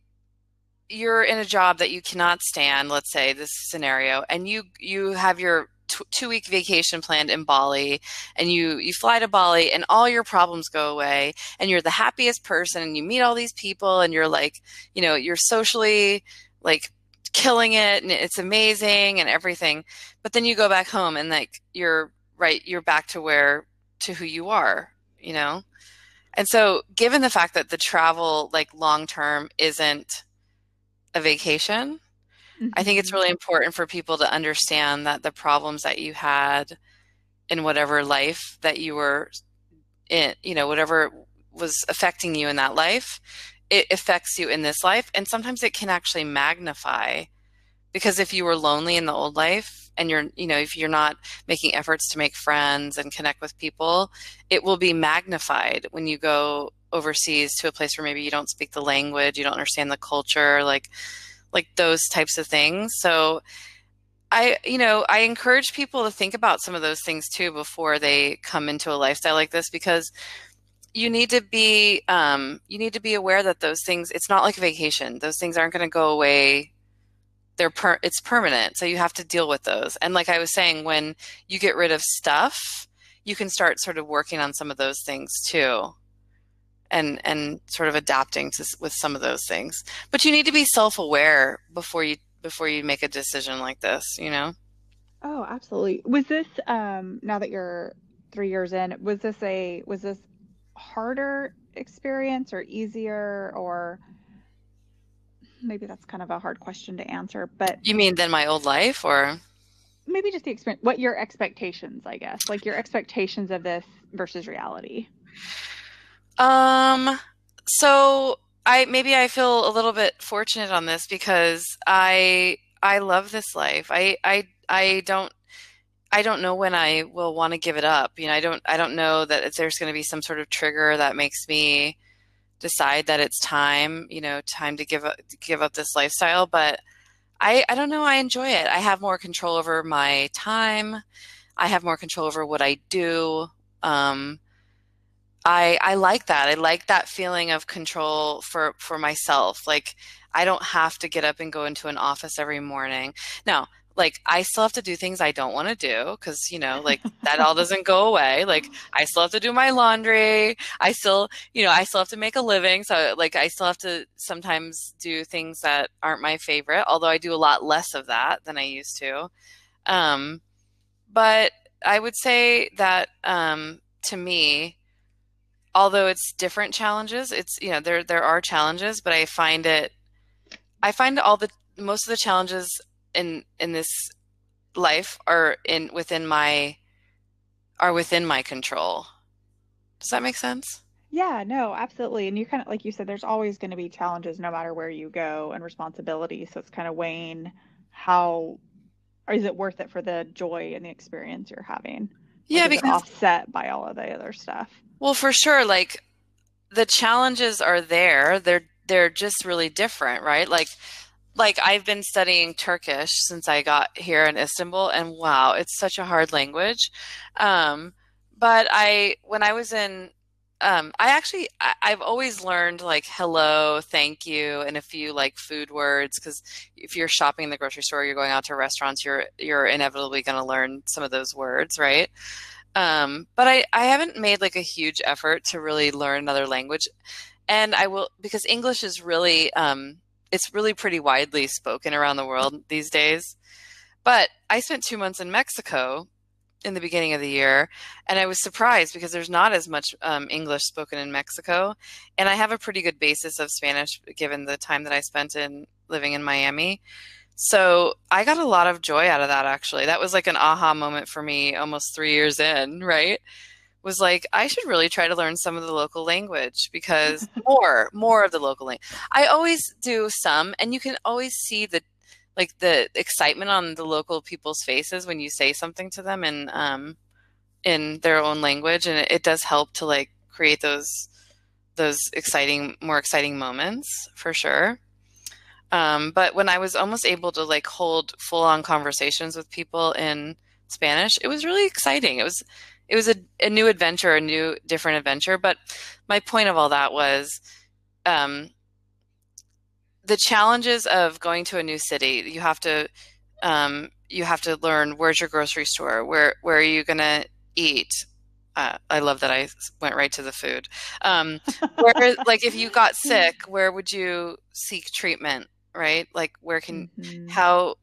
you're in a job that you cannot stand let's say this scenario and you you have your t- two week vacation planned in Bali and you you fly to Bali and all your problems go away and you're the happiest person and you meet all these people and you're like, you know, you're socially like killing it and it's amazing and everything. But then you go back home and like you're right, you're back to where to who you are, you know? And so given the fact that the travel like long term isn't a vacation, Mm-hmm. I think it's really important for people to understand that the problems that you had in whatever life that you were in, you know, whatever was affecting you in that life, it affects you in this life. And sometimes it can actually magnify because if you were lonely in the old life and you're, you know, if you're not making efforts to make friends and connect with people, it will be magnified when you go overseas to a place where maybe you don't speak the language, you don't understand the culture, like like those types of things. So I, you know, I encourage people to think about some of those things too before they come into a lifestyle like this because you need to be um, you need to be aware that those things it's not like a vacation those things aren't going to go away they're per- it's permanent so you have to deal with those and like i was saying when you get rid of stuff you can start sort of working on some of those things too and and sort of adapting to with some of those things. But you need to be self-aware before you before you make a decision like this, you know? Oh, absolutely. Was this um now that you're 3 years in, was this a was this harder experience or easier or maybe that's kind of a hard question to answer, but You mean than my old life or maybe just the experience what your expectations, I guess. Like your expectations of this versus reality. Um, so I maybe I feel a little bit fortunate on this because I I love this life. I I I don't I don't know when I will want to give it up. You know, I don't I don't know that there's going to be some sort of trigger that makes me decide that it's time, you know, time to give up give up this lifestyle, but I I don't know, I enjoy it. I have more control over my time. I have more control over what I do. Um I I like that. I like that feeling of control for for myself. Like I don't have to get up and go into an office every morning. Now, like I still have to do things I don't want to do because you know, like that all doesn't go away. Like I still have to do my laundry. I still, you know, I still have to make a living. So like I still have to sometimes do things that aren't my favorite. Although I do a lot less of that than I used to. Um, but I would say that um, to me, although it's different challenges it's you know there there are challenges but i find it i find all the most of the challenges in in this life are in within my are within my control. Does that make sense? Yeah no absolutely. And you kind of like you said there's always going to be challenges no matter where you go and responsibility so it's kind of weighing how is it worth it for the joy and the experience you're having? Yeah because offset by all of the other stuff? Well, for sure, like the challenges are there. They're they're just really different, right? Like like I've been studying Turkish since I got here in Istanbul and wow, it's such a hard language. Um, but I when I was in um, I actually I, have always learned like hello, thank you, and a few like food words because if you're shopping in the grocery store, you're going out to restaurants, you're you're inevitably going to learn some of those words, right? Um, but I, I haven't made like a huge effort to really learn another language. And I will, because English is really, um, it's really pretty widely spoken around the world these days. But I spent two months in Mexico in the beginning of the year, and I was surprised because there's not as much um, English spoken in Mexico, and I have a pretty good basis of Spanish given the time that I spent in living in Miami. So I got a lot of joy out of that. Actually, that was like an aha moment for me, almost three years in. Right, was like I should really try to learn some of the local language because more, more of the local language. I always do some, and you can always see the like the excitement on the local people's faces when you say something to them in um, in their own language, and it, it does help to like create those those exciting, more exciting moments for sure. Um, but when I was almost able to like hold full on conversations with people in Spanish, it was really exciting. It was it was a, a new adventure, a new different adventure. But my point of all that was um, the challenges of going to a new city. You have to um, you have to learn where's your grocery store, where where are you gonna eat. Uh, I love that I went right to the food. Um, where, like, if you got sick, where would you seek treatment? Right? Like, where can mm-hmm. how?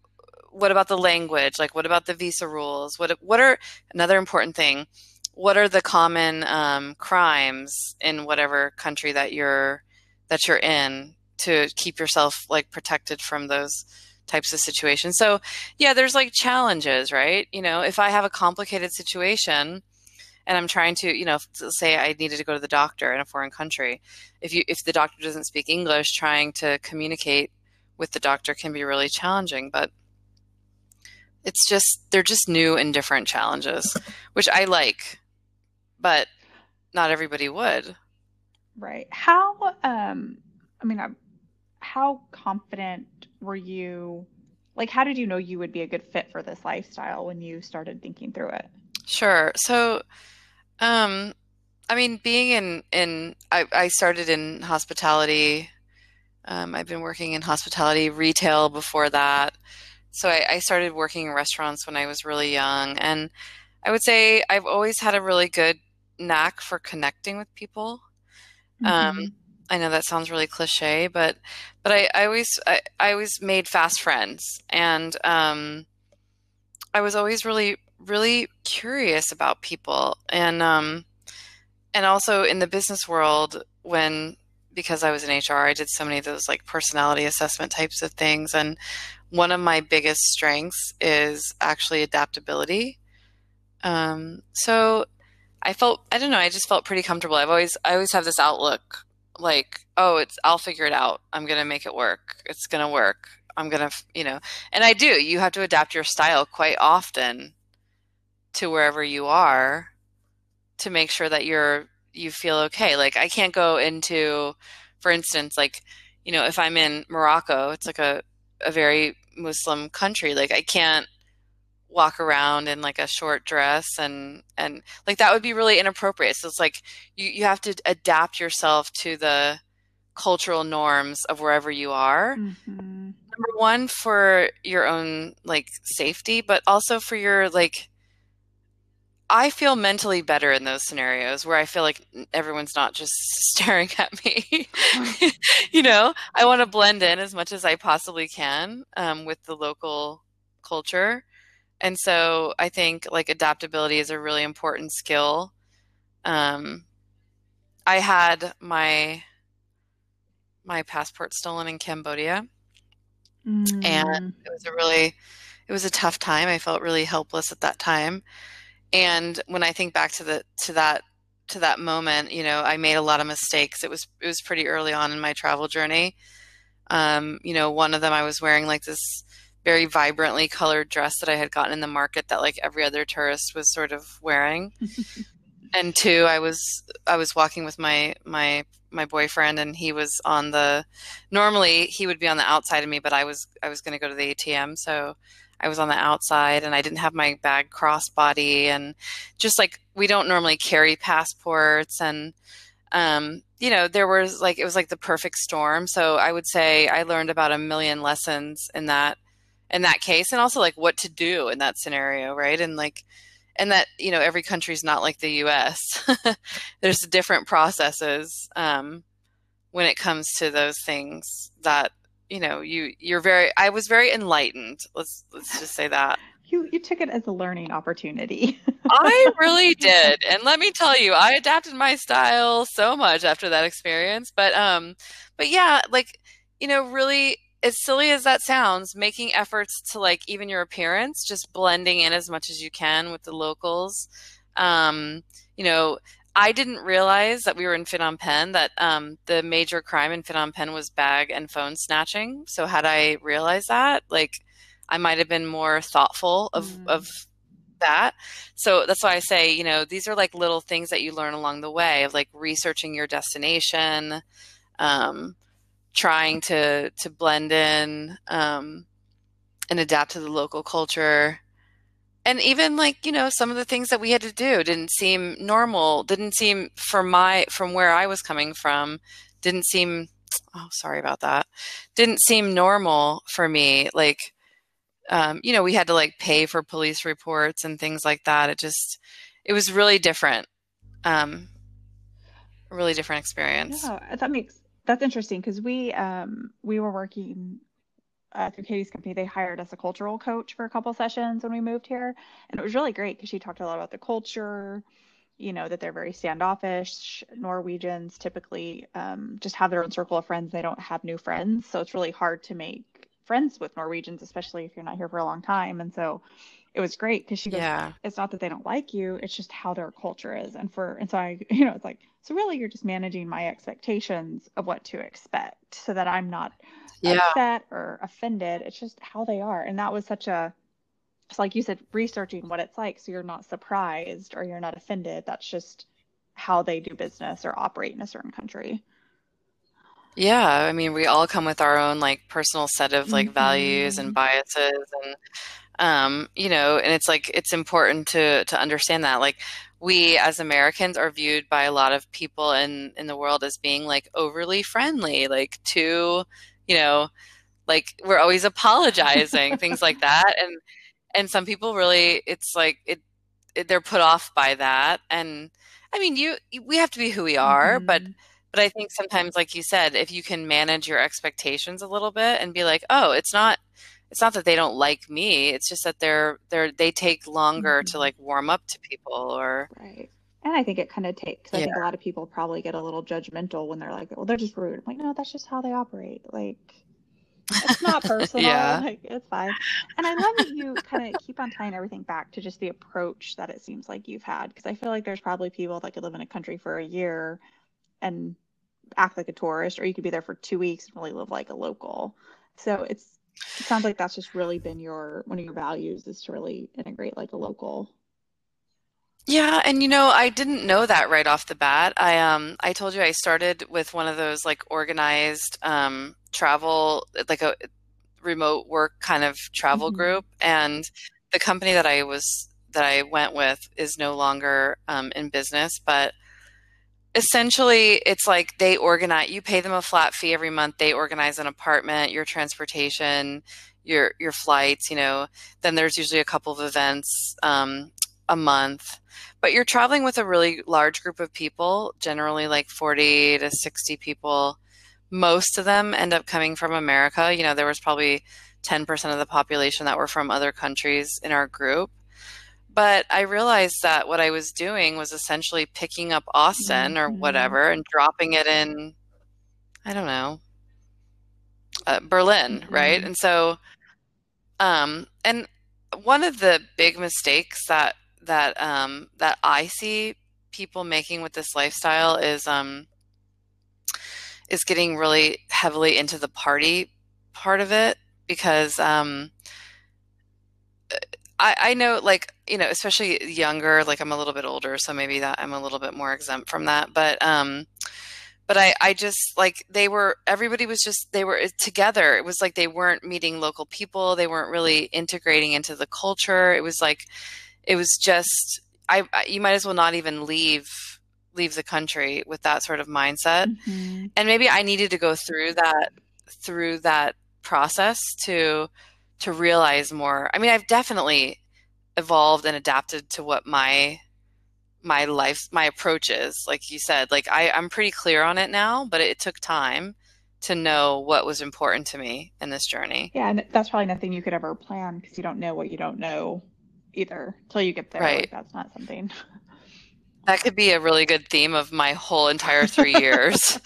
What about the language? Like, what about the visa rules? What what are another important thing? What are the common um, crimes in whatever country that you're that you're in? to keep yourself like protected from those types of situations. So, yeah, there's like challenges, right? You know, if I have a complicated situation and I'm trying to, you know, say I needed to go to the doctor in a foreign country, if you if the doctor doesn't speak English, trying to communicate with the doctor can be really challenging, but it's just they're just new and different challenges, which I like, but not everybody would. Right. How um I mean, I'm how confident were you? Like, how did you know you would be a good fit for this lifestyle when you started thinking through it? Sure. So, um, I mean, being in in I, I started in hospitality. Um, I've been working in hospitality retail before that. So I, I started working in restaurants when I was really young, and I would say I've always had a really good knack for connecting with people. Um, mm-hmm. Um, I know that sounds really cliche, but but I, I always I, I always made fast friends, and um, I was always really really curious about people, and um, and also in the business world when because I was in HR, I did so many of those like personality assessment types of things, and one of my biggest strengths is actually adaptability. Um, so I felt I don't know I just felt pretty comfortable. I've always I always have this outlook like oh it's i'll figure it out. I'm gonna make it work. It's gonna work. I'm gonna you know and i do. You have to adapt your style quite often to wherever you are to make sure that you're you feel okay. Like i can't go into for instance like you know if i'm in morocco it's like a, a very muslim country like i can't walk around in like a short dress and and like that would be really inappropriate so it's like you, you have to adapt yourself to the cultural norms of wherever you are mm-hmm. number one for your own like safety but also for your like I feel mentally better in those scenarios where I feel like everyone's not just staring at me. you know, I want to blend in as much as I possibly can um, with the local culture and so I think like adaptability is a really important skill. Um, I had my my passport stolen in Cambodia, mm. and it was a really it was a tough time. I felt really helpless at that time, and when I think back to the to that to that moment, you know, I made a lot of mistakes. It was it was pretty early on in my travel journey. Um, you know, one of them I was wearing like this very vibrantly colored dress that I had gotten in the market that like every other tourist was sort of wearing. and two, I was I was walking with my my my boyfriend and he was on the normally he would be on the outside of me, but I was I was going to go to the ATM, so I was on the outside and I didn't have my bag crossbody and just like we don't normally carry passports and um, you know, there was like it was like the perfect storm. So I would say I learned about a million lessons in that in that case and also like what to do in that scenario right and like and that you know every country is not like the us there's different processes um, when it comes to those things that you know, you you're very I was very enlightened. Let's let's just say that. You you took it as a learning opportunity. I really did. And let me tell you, I adapted my style so much after that experience. But um but yeah, like you know, really as silly as that sounds, making efforts to like even your appearance, just blending in as much as you can with the locals. Um, you know, I didn't realize that we were in Phnom Penh that um, the major crime in Phnom Penh was bag and phone snatching. So had I realized that, like, I might have been more thoughtful of mm. of that. So that's why I say, you know, these are like little things that you learn along the way of like researching your destination, um, trying to to blend in um, and adapt to the local culture and even like you know some of the things that we had to do didn't seem normal didn't seem from my from where i was coming from didn't seem oh sorry about that didn't seem normal for me. Like um, you know we had to like pay for police reports and things like that. It just it was really different um really different experience. Yeah that makes that's interesting because we um we were working uh, through Katie's company, they hired us a cultural coach for a couple sessions when we moved here, and it was really great because she talked a lot about the culture. You know that they're very standoffish. Norwegians typically um, just have their own circle of friends. They don't have new friends, so it's really hard to make friends with Norwegians, especially if you're not here for a long time. And so it was great because she goes, yeah. it's not that they don't like you, it's just how their culture is. And for and so I, you know, it's like so really you're just managing my expectations of what to expect so that I'm not yeah. upset or offended. It's just how they are. And that was such a, it's like you said, researching what it's like so you're not surprised or you're not offended. That's just how they do business or operate in a certain country. Yeah, I mean, we all come with our own like personal set of like mm-hmm. values and biases and um, you know, and it's like it's important to to understand that like we as Americans are viewed by a lot of people in in the world as being like overly friendly, like too you know, like we're always apologizing, things like that. And and some people really it's like it, it, they're put off by that. And I mean, you we have to be who we are, mm-hmm. but but I think sometimes like you said, if you can manage your expectations a little bit and be like, "Oh, it's not it's not that they don't like me. It's just that they're they're they take longer mm-hmm. to like warm up to people or Right. And I think it kind of takes, I think a lot of people probably get a little judgmental when they're like, well, they're just rude. I'm like, no, that's just how they operate. Like, it's not personal. yeah. Like, it's fine. And I love that you kind of keep on tying everything back to just the approach that it seems like you've had. Because I feel like there's probably people that could live in a country for a year and act like a tourist, or you could be there for two weeks and really live like a local. So it's, it sounds like that's just really been your one of your values is to really integrate like a local yeah, and you know, I didn't know that right off the bat. I um I told you I started with one of those like organized um travel like a remote work kind of travel mm-hmm. group and the company that I was that I went with is no longer um, in business, but essentially it's like they organize you pay them a flat fee every month they organize an apartment your transportation your your flights you know then there's usually a couple of events um, a month but you're traveling with a really large group of people, generally like 40 to 60 people. Most of them end up coming from America. You know, there was probably 10% of the population that were from other countries in our group. But I realized that what I was doing was essentially picking up Austin mm-hmm. or whatever and dropping it in, I don't know, uh, Berlin, mm-hmm. right? And so, um, and one of the big mistakes that that um, that I see people making with this lifestyle is um, is getting really heavily into the party part of it because um, I, I know like you know especially younger like I'm a little bit older so maybe that I'm a little bit more exempt from that but um, but I, I just like they were everybody was just they were together it was like they weren't meeting local people they weren't really integrating into the culture it was like it was just I, you might as well not even leave leave the country with that sort of mindset. Mm-hmm. And maybe I needed to go through that through that process to to realize more. I mean, I've definitely evolved and adapted to what my my life my approach is like you said like I, i'm pretty clear on it now but it, it took time to know what was important to me in this journey. Yeah, and that's probably nothing you could ever plan because you don't know what you don't know either till you get there. Right. Like, that's not something. That could be a really good theme of my whole entire three years.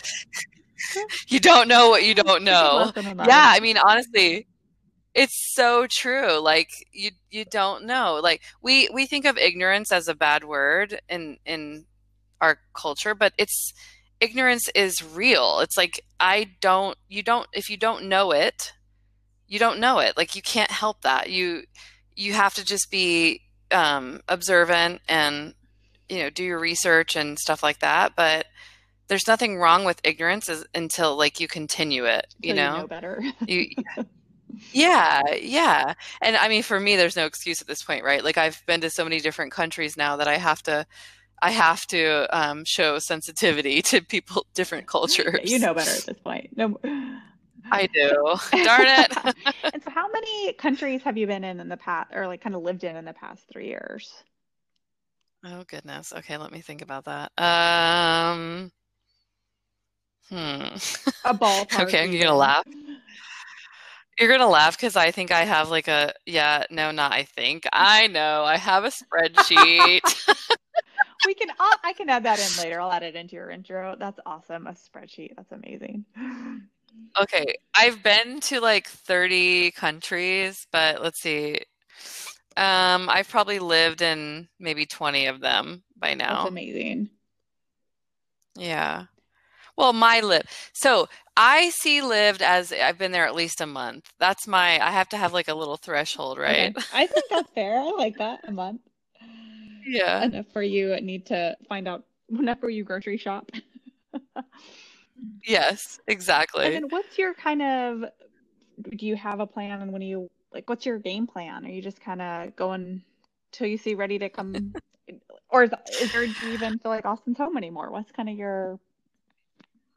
you don't know what you don't know. Yeah, I mean, honestly, it's so true. Like you, you don't know. Like we we think of ignorance as a bad word in in our culture, but it's ignorance is real. It's like I don't you don't if you don't know it, you don't know it. Like you can't help that. You you have to just be um, observant and you know do your research and stuff like that. But there's nothing wrong with ignorance as, until like you continue it. You know? you know better. you, yeah, yeah. And I mean, for me, there's no excuse at this point, right? Like I've been to so many different countries now that I have to I have to um, show sensitivity to people, different cultures. you know better at this point. No, I do. Darn it. and so, how many countries have you been in in the past, or like kind of lived in in the past three years? Oh goodness. Okay, let me think about that. Um, hmm. A ballpark. okay, I'm gonna laugh. You're gonna laugh because I think I have like a yeah. No, not I think. I know. I have a spreadsheet we can. I'll, I can add that in later. I'll add it into your intro. That's awesome. A spreadsheet. That's amazing. Okay, I've been to like 30 countries, but let's see. Um, I've probably lived in maybe 20 of them by now. That's amazing. Yeah. Well, my live. So I see lived as I've been there at least a month. That's my. I have to have like a little threshold, right? Okay. I think that's fair. I like that. A month yeah enough for you need to find out whenever you grocery shop yes exactly and then what's your kind of do you have a plan and when you like what's your game plan are you just kind of going till you see ready to come or is, is there do you even feel like austin's home anymore what's kind of your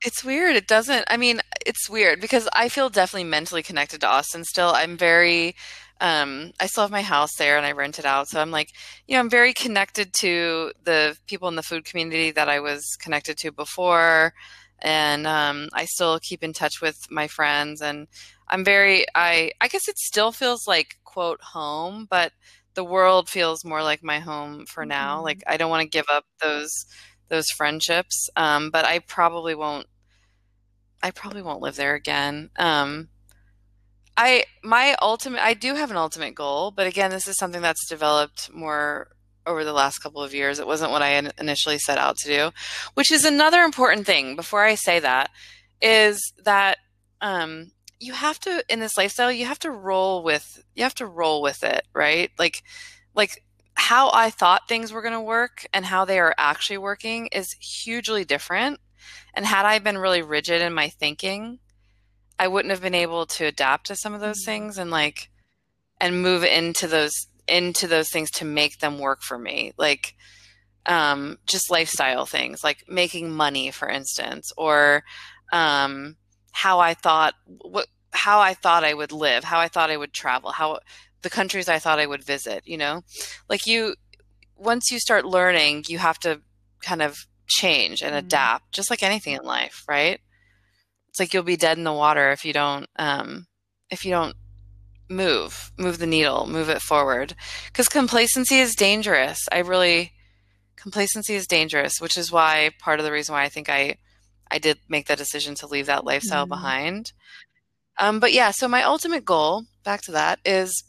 it's weird it doesn't i mean it's weird because i feel definitely mentally connected to austin still i'm very um, I still have my house there and I rent it out. So I'm like, you know, I'm very connected to the people in the food community that I was connected to before. And um, I still keep in touch with my friends. And I'm very, I, I guess it still feels like, quote, home, but the world feels more like my home for now. Mm-hmm. Like I don't want to give up those those friendships, um, but I probably won't. I probably won't live there again. Um, I my ultimate I do have an ultimate goal, but again, this is something that's developed more over the last couple of years. It wasn't what I initially set out to do, which is another important thing. Before I say that, is that um, you have to in this lifestyle you have to roll with you have to roll with it, right? Like like how I thought things were going to work and how they are actually working is hugely different. And had I been really rigid in my thinking, I wouldn't have been able to adapt to some of those mm-hmm. things and like and move into those into those things to make them work for me. Like um just lifestyle things, like making money for instance or um how I thought what how I thought I would live, how I thought I would travel, how the countries I thought I would visit, you know? Like you once you start learning, you have to kind of change and mm-hmm. adapt, just like anything in life, right? it's like you'll be dead in the water if you don't um, if you don't move move the needle move it forward because complacency is dangerous i really complacency is dangerous which is why part of the reason why i think i i did make that decision to leave that lifestyle mm. behind um, but yeah so my ultimate goal back to that is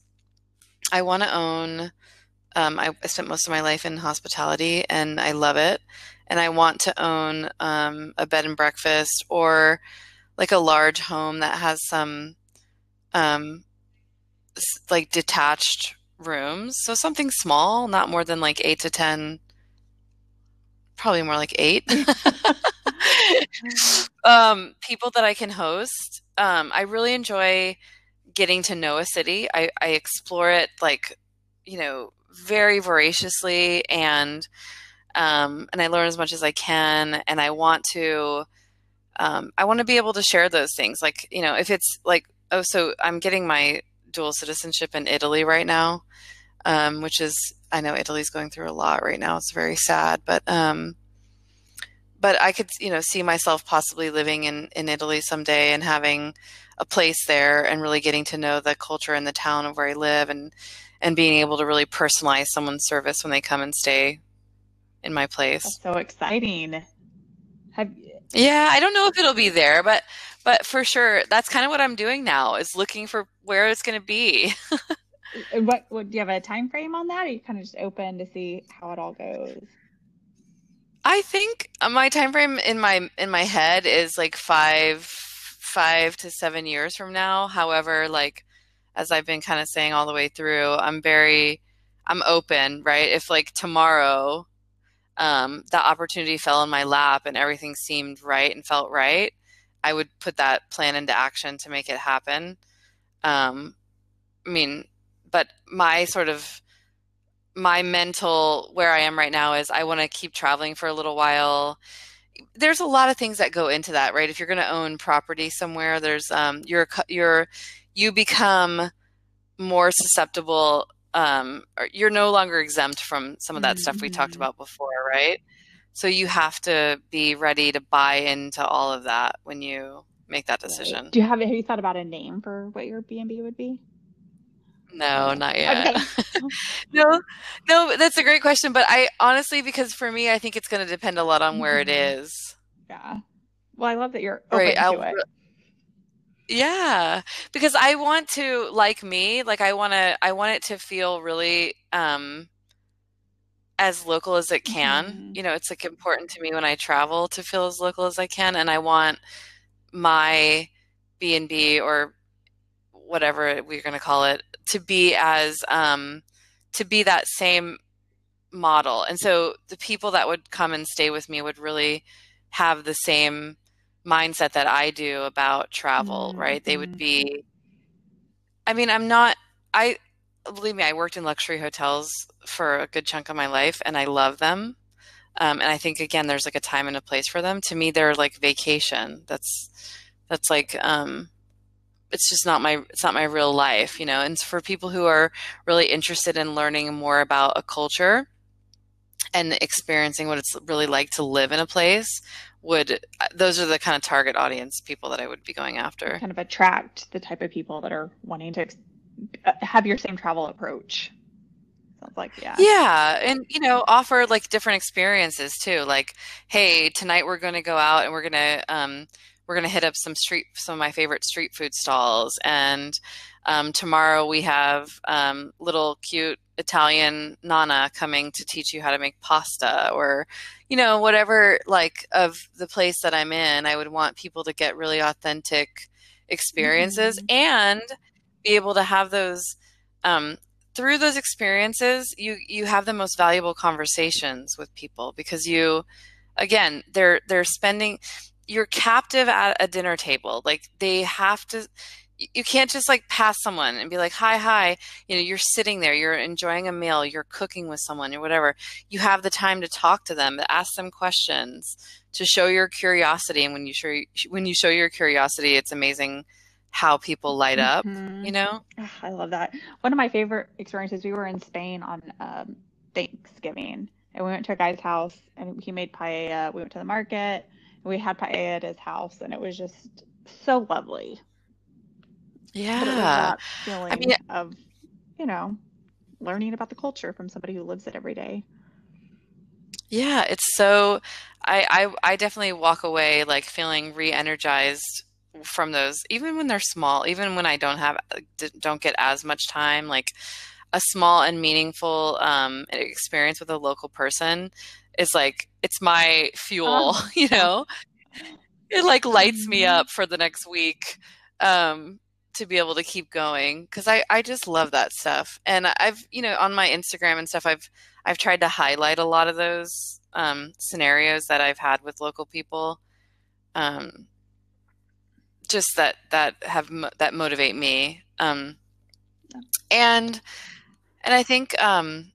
i want to own um, I, I, spent most of my life in hospitality and i love it and i want to own um, a bed and breakfast or like a large home that has some um like detached rooms. So something small, not more than like 8 to 10 probably more like 8. um people that I can host. Um I really enjoy getting to know a city. I I explore it like you know, very voraciously and um and I learn as much as I can and I want to um, I want to be able to share those things. Like, you know, if it's like, oh, so I'm getting my dual citizenship in Italy right now, um, which is, I know Italy's going through a lot right now. It's very sad, but, um, but I could, you know, see myself possibly living in, in Italy someday and having a place there and really getting to know the culture and the town of where I live and, and being able to really personalize someone's service when they come and stay in my place. That's so exciting. Have yeah, I don't know if it'll be there, but but for sure, that's kind of what I'm doing now is looking for where it's going to be. Uh, what, what do you have a time frame on that? Or are you kind of just open to see how it all goes? I think uh, my time frame in my in my head is like five five to seven years from now. However, like as I've been kind of saying all the way through, I'm very I'm open, right? If like tomorrow um, that opportunity fell in my lap and everything seemed right and felt right, I would put that plan into action to make it happen. Um, I mean, but my sort of my mental where I am right now is I want to keep traveling for a little while. There's a lot of things that go into that, right? If you're going to own property somewhere, there's um, you're you're you become more susceptible. Um, you're no longer exempt from some of that mm-hmm. stuff we talked mm-hmm. about before, right? So you have to be ready to buy into all of that when you make that decision. Do you have have you thought about a name for what your B and B would be? No, not yet. Okay. no, no, that's a great question. But I honestly, because for me, I think it's going to depend a lot on where mm-hmm. it is. Yeah. Well, I love that you're open right, to I'll, it. Yeah, because I want to, like me, like I want to, I want it to feel really um, as local as it can. Mm-hmm. You know, it's like important to me when I travel to feel as local as I can, and I want my B and B or whatever we're going to call it to be as um, to be that same model and so the people that would come and stay with me would really have the same mindset that i do about travel mm-hmm. right they would be i mean i'm not i believe me i worked in luxury hotels for a good chunk of my life and i love them um, and i think again there's like a time and a place for them. To me they're like vacation. That's that's like um, it's just not my it's not my real life you know? And for people who are really interested in learning more about a culture and experiencing what it's really like to live in a place would those are the kind of target audience people that I would be going after. Kind of attract the type of people that are wanting to uh, have your same travel approach sounds like yeah yeah and you know offer like different experiences too like hey tonight we're going to go out and we're going to um, we're going to hit up some street some of my favorite street food stalls and um, tomorrow we have um, little cute italian nana coming to teach you how to make pasta or you know whatever like of the place that i'm in i would want people to get really authentic experiences mm-hmm. and be able to have those um, through those experiences you you have the most valuable conversations with people because you again they're they're spending you're captive at a dinner table. Like they have to you can't just like pass someone and be like hi hi. You know you're sitting there you're enjoying a meal you're cooking with someone or whatever. You have the time to talk to them to ask them questions to show your curiosity. And when you show when you show your curiosity it's amazing how people light up mm-hmm. you know i love that one of my favorite experiences we were in spain on um, thanksgiving and we went to a guy's house and he made paella we went to the market we had paella at his house, and it was just so lovely. Yeah, feeling I mean, of you know learning about the culture from somebody who lives it every day. Yeah, it's so. I I, I definitely walk away like feeling re-energized from those, even when they're small, even when I don't have don't get as much time. Like a small and meaningful um, experience with a local person is like it's my fuel, oh. you know. It like lights me mm-hmm. up for the next week um, to be able to keep going because I I just love that stuff. And I've you know on my Instagram and stuff I've I've tried to highlight a lot of those um, scenarios that I've had with local people. Um, just that that have that motivate me um, and and i think um,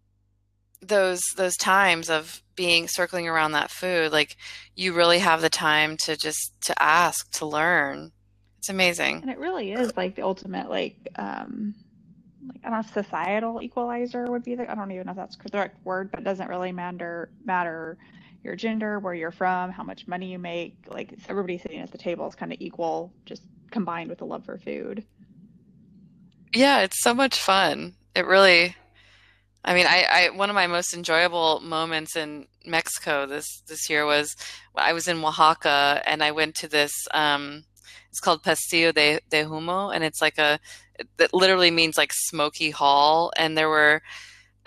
those those times of being circling around that food like you really have the time to just to ask to learn. It's amazing. And it really is like the ultimate like um like I don't know societal equalizer would be the I don't even know if that's the correct word, but it doesn't really matter matter your gender, where you're from, how much money you make. Like everybody sitting at the table is kind of equal, just combined with a love for food. Yeah, it's so much fun. It really, I mean, I, I one of my most enjoyable moments in Mexico this this year was I was in Oaxaca and I went to this. Um, it's called Pasillo de de Humo, and it's like a that literally means like smoky hall. And there were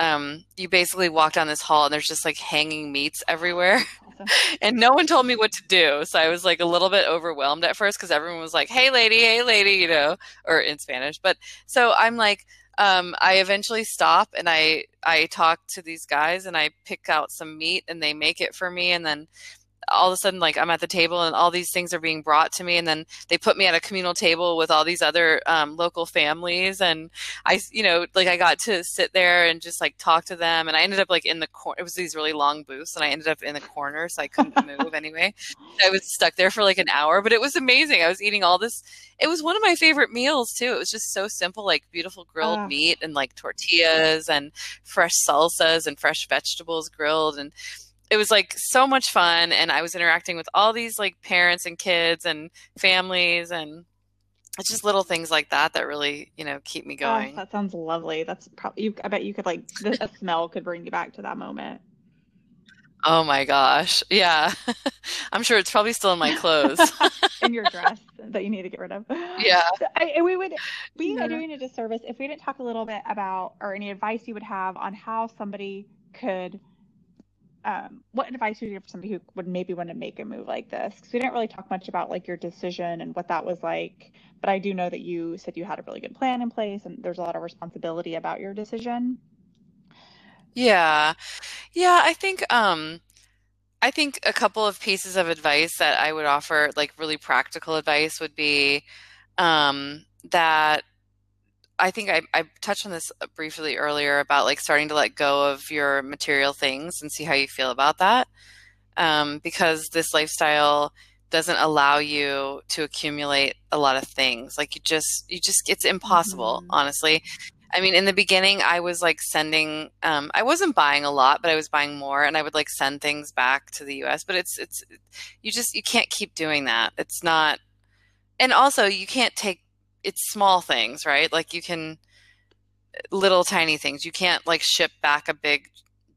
um, you basically walk down this hall and there's just like hanging meats everywhere. and no one told me what to do. So I was like a little bit overwhelmed at first because everyone was like, hey, lady, hey, lady, you know, or in Spanish. But so I'm like, um, I eventually stop and I I talk to these guys and I pick out some meat and they make it for me and then all of a sudden like i'm at the table and all these things are being brought to me and then they put me at a communal table with all these other um, local families and i you know like i got to sit there and just like talk to them and i ended up like in the corner it was these really long booths and i ended up in the corner so i couldn't move anyway. I was stuck there for like an hour but it was amazing. I was eating all this it was one of my favorite meals too. It was just so simple like beautiful grilled uh. meat and like tortillas and fresh salsas and fresh vegetables grilled and it was like so much fun and i was interacting with all these like parents and kids and families and it's just little things like that that really you know keep me oh, going. oh, that sounds lovely. That's probably i bet you could like the smell could bring you back to that moment. Oh my gosh. Yeah. I'm sure it's probably still in my clothes. In your dress that you need to get rid of. Yeah. I, we would be yeah. doing a disservice if we didn't talk a little bit about or any advice you would have on how somebody could um, what advice would you give for somebody who would maybe want to make a move like this? Because we didn't really talk much about like your decision and what that was like, but I do know that you said you had a really good plan in place and there's a lot of responsibility about your decision. Yeah, yeah, I think um, I think a couple of pieces of advice that I would offer, like really practical advice, would be um, that I think I, I touched on this uh, briefly earlier about like starting to let go of your material things and see how you feel about that. Um, because this lifestyle doesn't allow you to accumulate a lot of things. Like you just, you just, it's impossible, mm-hmm. honestly. I mean, in the beginning, I was like sending, um, I wasn't buying a lot, but I was buying more and I would like send things back to the US. But it's, it's, you just, you can't keep doing that. It's not, and also you can't take it's small things, right? Like you can little tiny things. You can't like ship back a big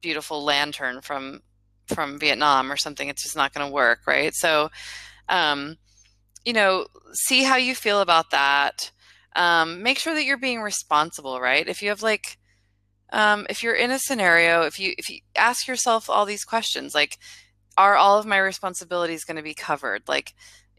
beautiful lantern from from Vietnam or something. It's just not going to work, right? So um you know, see how you feel about that. Um, make sure that you're being responsible, right? If you have like um, if you're in a scenario, if you if you ask yourself all these questions, like, are all of my responsibilities going to be covered? Like,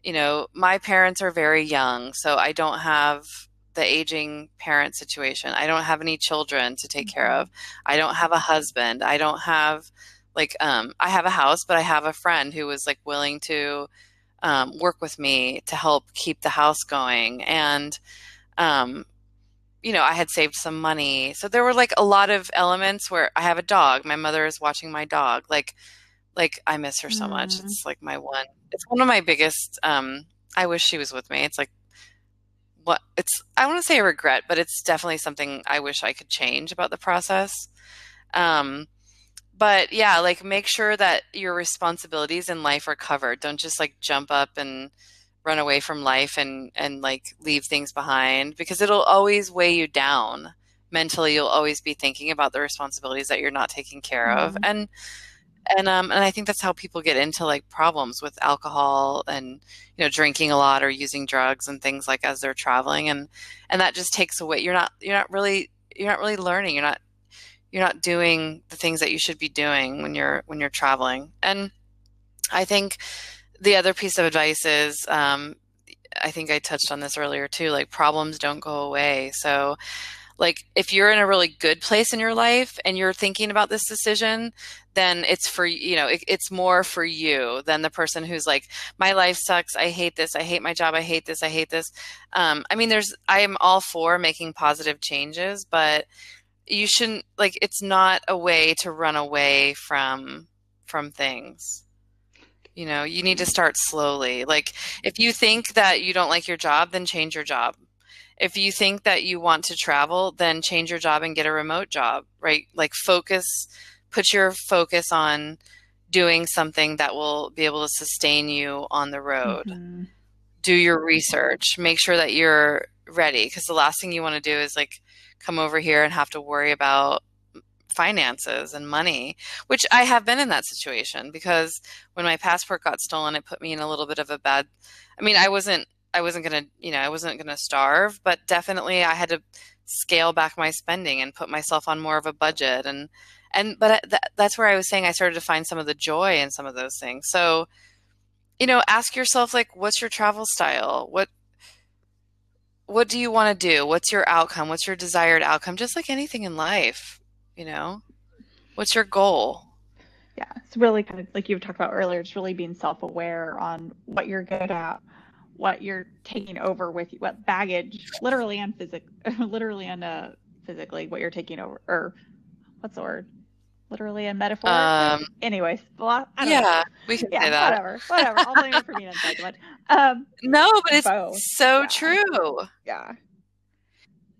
you know, my parents are very young, so I don't have the aging parent situation. I don't have any children to take care of. Mm-hmm. I don't have a husband. I don't have like um I have a house, but I have a friend who was like willing to um, work with me to help keep the house going and um you know, I had saved some money. So there were like a lot of elements where I have a dog. My mother is watching my dog. Like like I miss her so mm. much. It's like my one. It's one of my biggest. Um, I wish she was with me. It's like what it's. I want to say a regret, but it's definitely something I wish I could change about the process. Um, but yeah, like make sure that your responsibilities in life are covered. Don't just like jump up and run away from life and and like leave things behind because it'll always weigh you down mentally. You'll always be thinking about the responsibilities that you're not taking care mm-hmm. of and and um and I think that's how people get into like problems with alcohol and you know drinking a lot or using drugs and things like as they're traveling. And and that just takes away you're not you're not really you're not really learning. You're not you're not doing the things that you should be doing when you're when you're traveling. And I think the other piece of advice is um, I think I touched on this earlier too like problems don't go away. So like if you're in a really good place in your life and you're thinking about this decision then it's for you know it, it's more for you than the person who's like my life sucks. I hate this. I hate my job. I hate this. I hate this. Um, i mean there's i am all for making positive changes but you shouldn't like it's not a way to run away from from things. You know you need to start slowly. Like if you think that you don't like your job then change your job if you think that you want to travel, then change your job and get a remote job, right? Like focus, put your focus on doing something that will be able to sustain you on the road. Mm-hmm. Do your research. Make sure that you're ready because the last thing you want to do is like come over here and have to worry about finances and money, which I have been in that situation because when my passport got stolen, it put me in a little bit of a bad. I mean, I wasn't, I wasn't gonna, you know, I wasn't gonna starve, but definitely I had to scale back my spending and put myself on more of a budget and and but th- that's where I was saying I started to find some of the joy in some of those things. So, you know, ask yourself like, what's your travel style? What what do you want to do? What's your outcome? What's your desired outcome? Just like anything in life, you know, what's your goal? Yeah, it's really kind of like you talked about earlier. It's really being self-aware on what you're good at, what you're taking over with you, what baggage, literally and physically, literally and uh, physically, what you're taking over, or what's the word? literally and metaphorically. Um, Anyways, well, yeah, know. we can yeah, say that. Whatever, whatever. I'll blame you for being inside too much. Um, no, but it's both. so yeah. true. Yeah.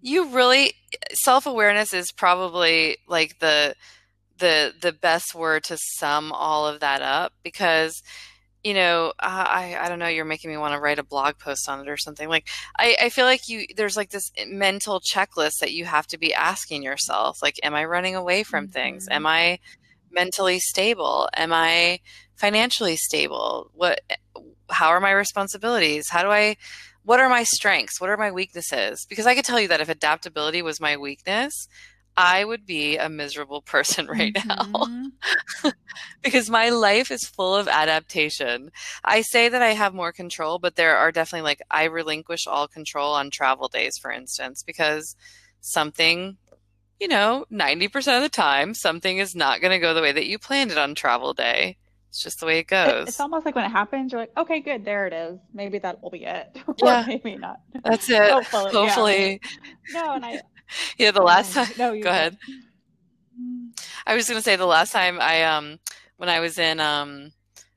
You really self awareness is probably like the the the best word to sum all of that up because you know, I I don't know, you're making me want to write a blog post on it or something. Like I, I feel like you there's like this mental checklist that you have to be asking yourself. Like, am I running away from mm-hmm. things? Am I mentally stable? Am I financially stable? What how are my responsibilities? How do I what are my strengths? What are my weaknesses? Because I could tell you that if adaptability was my weakness, I would be a miserable person right mm-hmm. now because my life is full of adaptation. I say that I have more control, but there are definitely like I relinquish all control on travel days, for instance, because something, you know, 90% of the time, something is not going to go the way that you planned it on travel day. It's just the way it goes. It's almost like when it happens, you're like, okay, good, there it is. Maybe that will be it. yeah. maybe not. That's it. Hopefully. Hopefully. Yeah. No, and I yeah, the last time. No, go ahead. I was going to say the last time I um when I was in um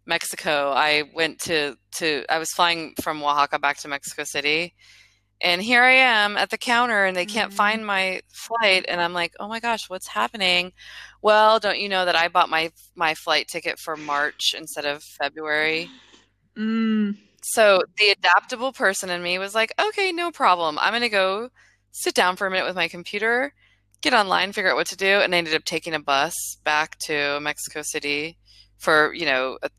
Mexico, I went to to I was flying from Oaxaca back to Mexico City. And here I am at the counter and they can't mm-hmm. find my flight and I'm like, "Oh my gosh, what's happening?" Well, don't you know that I bought my my flight ticket for March instead of February? Mm. So the adaptable person in me was like, "Okay, no problem. I'm going to go sit down for a minute with my computer, get online, figure out what to do, and I ended up taking a bus back to Mexico City for you know a,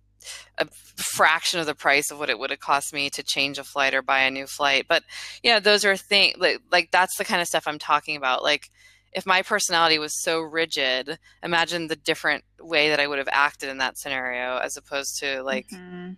a fraction of the price of what it would have cost me to change a flight or buy a new flight. But yeah, those are things like, like that's the kind of stuff I'm talking about. Like if my personality was so rigid, imagine the different way that I would have acted in that scenario as opposed to like mm-hmm.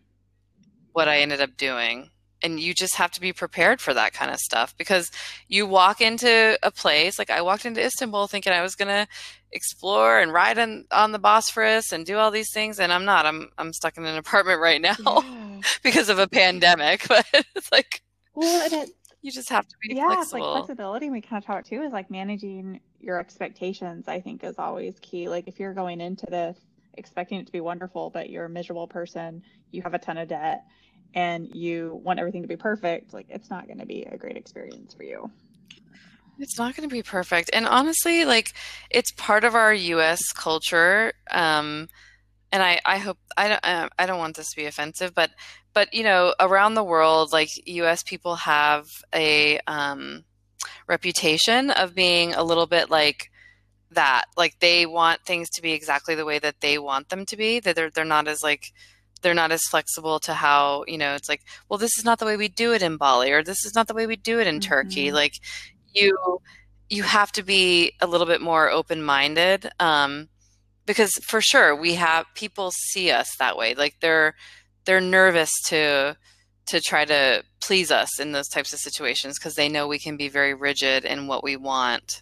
what I ended up doing and you just have to be prepared for that kind of stuff because you walk into a place like I walked into Istanbul thinking I was going to explore and ride on, on the Bosphorus and do all these things and I'm not I'm I'm stuck in an apartment right now yeah. because of a pandemic but it's like well it, you just have to be yeah flexible. it's like flexibility we kind of talk too is like managing your expectations I think is always key like if you're going into this expecting it to be wonderful but you're a miserable person you have a ton of debt and you want everything to be perfect, like it's not going to be a great experience for you. It's not going to be perfect. And honestly, like it's part of our US culture. Um, and I, I hope I don't I don't want this to be offensive, but but you know around the world, like U.S. people have a um, reputation of being a little bit like that. Like they want things to be exactly the way that they want them to be. That they're they're not as like they're not as flexible to how you know it's like well this is not the way we do it in bali or this is not the way we do it in mm-hmm. turkey like you you have to be a little bit more open-minded um, because for sure we have people see us that way like they're they're nervous to to try to please us in those types of situations because they know we can be very rigid in what we want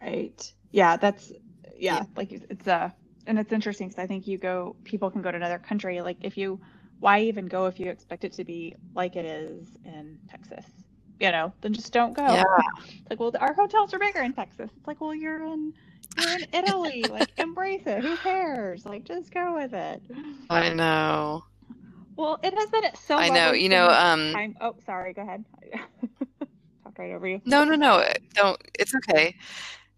right yeah that's yeah, yeah. like it's a and it's interesting because I think you go, people can go to another country. Like if you, why even go if you expect it to be like it is in Texas? You know, then just don't go. Yeah. It's like, well, our hotels are bigger in Texas. It's like, well, you're in, you're in Italy. like, embrace it. Who cares? Like, just go with it. I know. Well, it has been so. I know. You know. Um. Time. Oh, sorry. Go ahead. Talk right over you. No, no, no. Don't. It's okay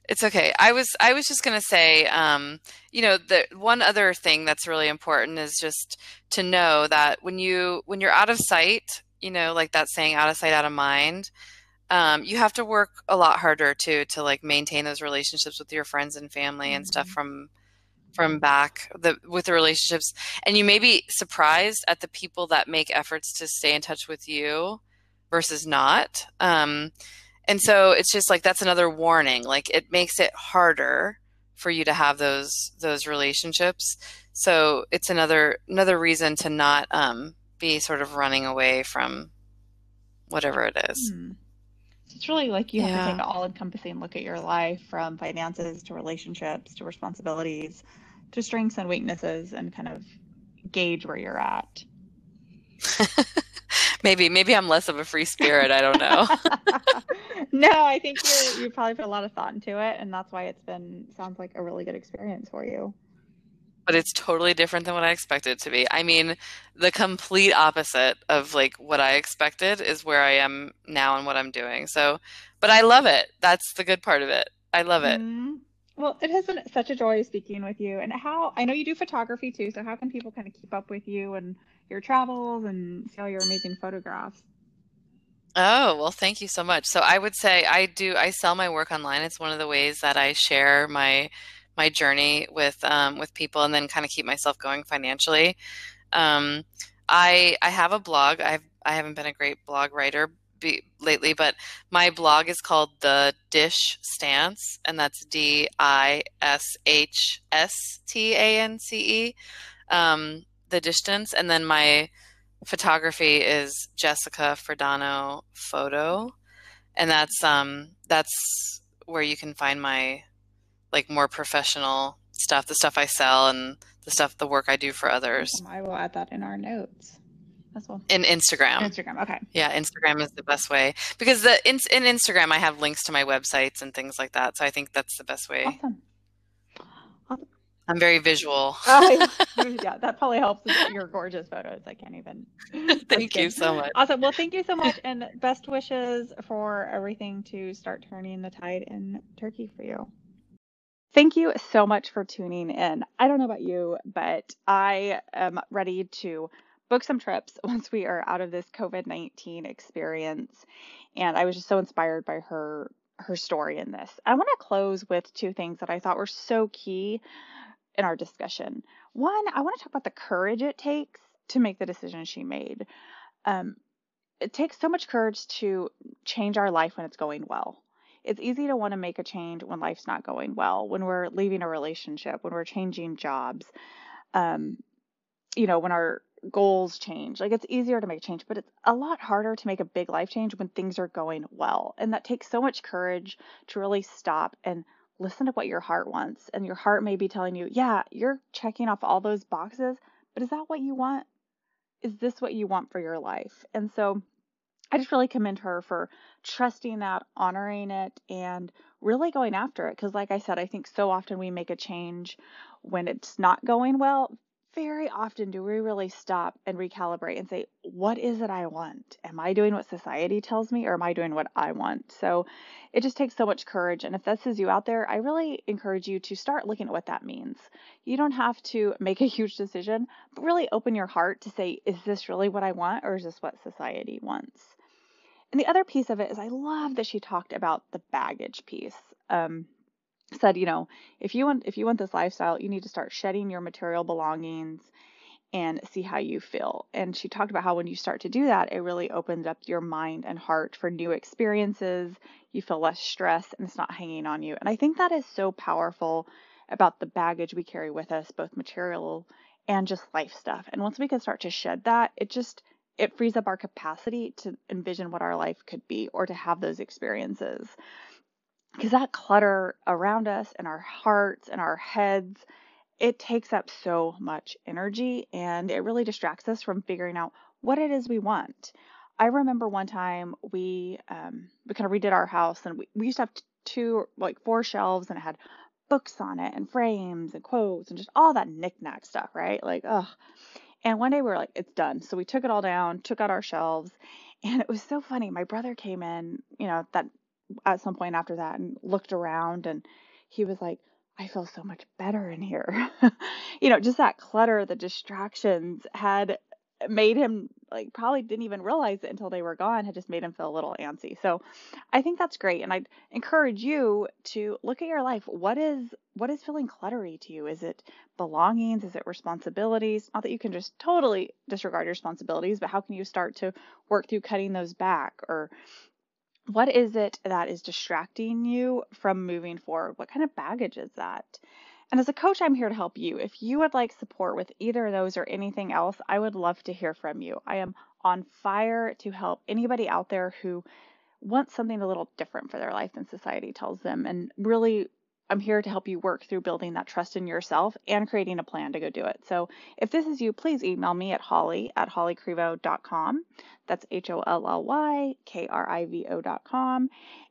It's okay. I was I was just gonna say, um, you know, the one other thing that's really important is just to know that when you when you're out of sight, you know, like that saying, out of sight, out of mind. Um, you have to work a lot harder too to like maintain those relationships with your friends and family and stuff Mhm. from from back the with the relationships. And you may be surprised at the people that make efforts to stay in touch with you versus not. Um, and so it's just like that's another warning. Like it makes it harder for you to have those those relationships. So it's another another reason to not um, be sort of running away from whatever it is. Hmm. So it's really like you have to take an all-encompassing look at your life from finances to relationships to responsibilities to strengths and weaknesses and kind of gauge where you're at. maybe maybe I'm less of a free spirit. I don't know. No, I think you you probably put a lot of thought into it, and that's why it's been sounds like a really good experience for you. but it's totally different than what I expected it to be. I mean, the complete opposite of like what I expected is where I am now and what I'm doing. So, but I love it. That's the good part of it. I love it. Mhm. Well, it has been such a joy speaking with you. And how I know you do photography too, so how can people kind of keep up with you and your travels and see all your amazing photographs? Oh, well, thank you so much. So I would say I do, I sell my work online. It's one of the ways that I share my my journey with um, with people and then kind of keep myself going financially. Um, I I have a blog. I've I haven't been a great blog writer be, lately, but my blog is called The Dish Stance, and that's D I S H S T A N C E. Um, the distance, and then my photography is Jessica Ferdano Photo, and that's um that's where you can find my like more professional stuff, the stuff I sell and the stuff the work I do for others. I will add that in our notes as well. In Instagram. Instagram. Okay. Yeah, Instagram is the best way because the in, in Instagram I have links to my websites and things like that. So I think that's the best way. Awesome. I'm very visual. Uh, yeah, that probably helps with your gorgeous photos. I can't even. Thank you so much. Awesome. Well, thank you so much, and best wishes for everything to start turning the tide in Turkey for you. Thank you so much for tuning in. I don't know about you, but I am ready to book some trips once we are out of this COVID 19 experience. And I was just so inspired by her her story in this. I want to close with two things that I thought were so key in our discussion. One, I want to talk about the courage it takes to make the decision she made. Um, it takes so much courage to change our life when it's going well. It's easy to want to make a change when life's not going well, when we're leaving a relationship, when we're changing jobs, um, you know, when our goals change. Like it's easier to make change, but it's a lot harder to make a big life change when things are going well. And that takes so much courage to really stop and listen to what your heart wants. And your heart may be telling you, yeah, you're checking off all those boxes, but is that what you want? Is this what you want for your life? And so I just really commend her for trusting that, honoring it, and really going after it. Because, like I said, I think so often we make a change when it's not going well. Very often do we really stop and recalibrate and say, What is it I want? Am I doing what society tells me or am I doing what I want? So it just takes so much courage. And if this is you out there, I really encourage you to start looking at what that means. You don't have to make a huge decision, but really open your heart to say, Is this really what I want or is this what society wants? And the other piece of it is I love that she talked about the baggage piece. Um, said, you know, if you want if you want this lifestyle, you need to start shedding your material belongings and see how you feel. And she talked about how when you start to do that, it really opens up your mind and heart for new experiences. You feel less stress and it's not hanging on you. And I think that is so powerful about the baggage we carry with us, both material and just life stuff. And once we can start to shed that, it just it frees up our capacity to envision what our life could be or to have those experiences. Because that clutter around us and our hearts and our heads, it takes up so much energy and it really distracts us from figuring out what it is we want. I remember one time we um, we kind of redid our house and we, we used to have two like four shelves and it had books on it and frames and quotes and just all that knickknack stuff, right? Like, ugh. And one day we were like, it's done. So we took it all down, took out our shelves, and it was so funny. My brother came in, you know, that at some point after that and looked around and he was like, I feel so much better in here. you know, just that clutter, the distractions had made him like probably didn't even realize it until they were gone had just made him feel a little antsy. So I think that's great and I'd encourage you to look at your life. What is what is feeling cluttery to you? Is it belongings? Is it responsibilities? Not that you can just totally disregard your responsibilities, but how can you start to work through cutting those back or what is it that is distracting you from moving forward? What kind of baggage is that? And as a coach, I'm here to help you. If you would like support with either of those or anything else, I would love to hear from you. I am on fire to help anybody out there who wants something a little different for their life than society tells them and really I'm here to help you work through building that trust in yourself and creating a plan to go do it. So if this is you, please email me at holly at hollykrivo.com. That's H O L L Y K R I V O.com.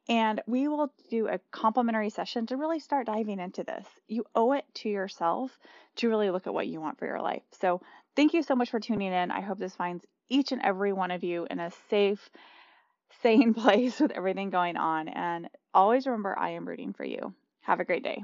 And we will do a complimentary session to really start diving into this. You owe it to yourself to really look at what you want for your life. So thank you so much for tuning in. I hope this finds each and every one of you in a safe, sane place with everything going on. And always remember, I am rooting for you. Have a great day.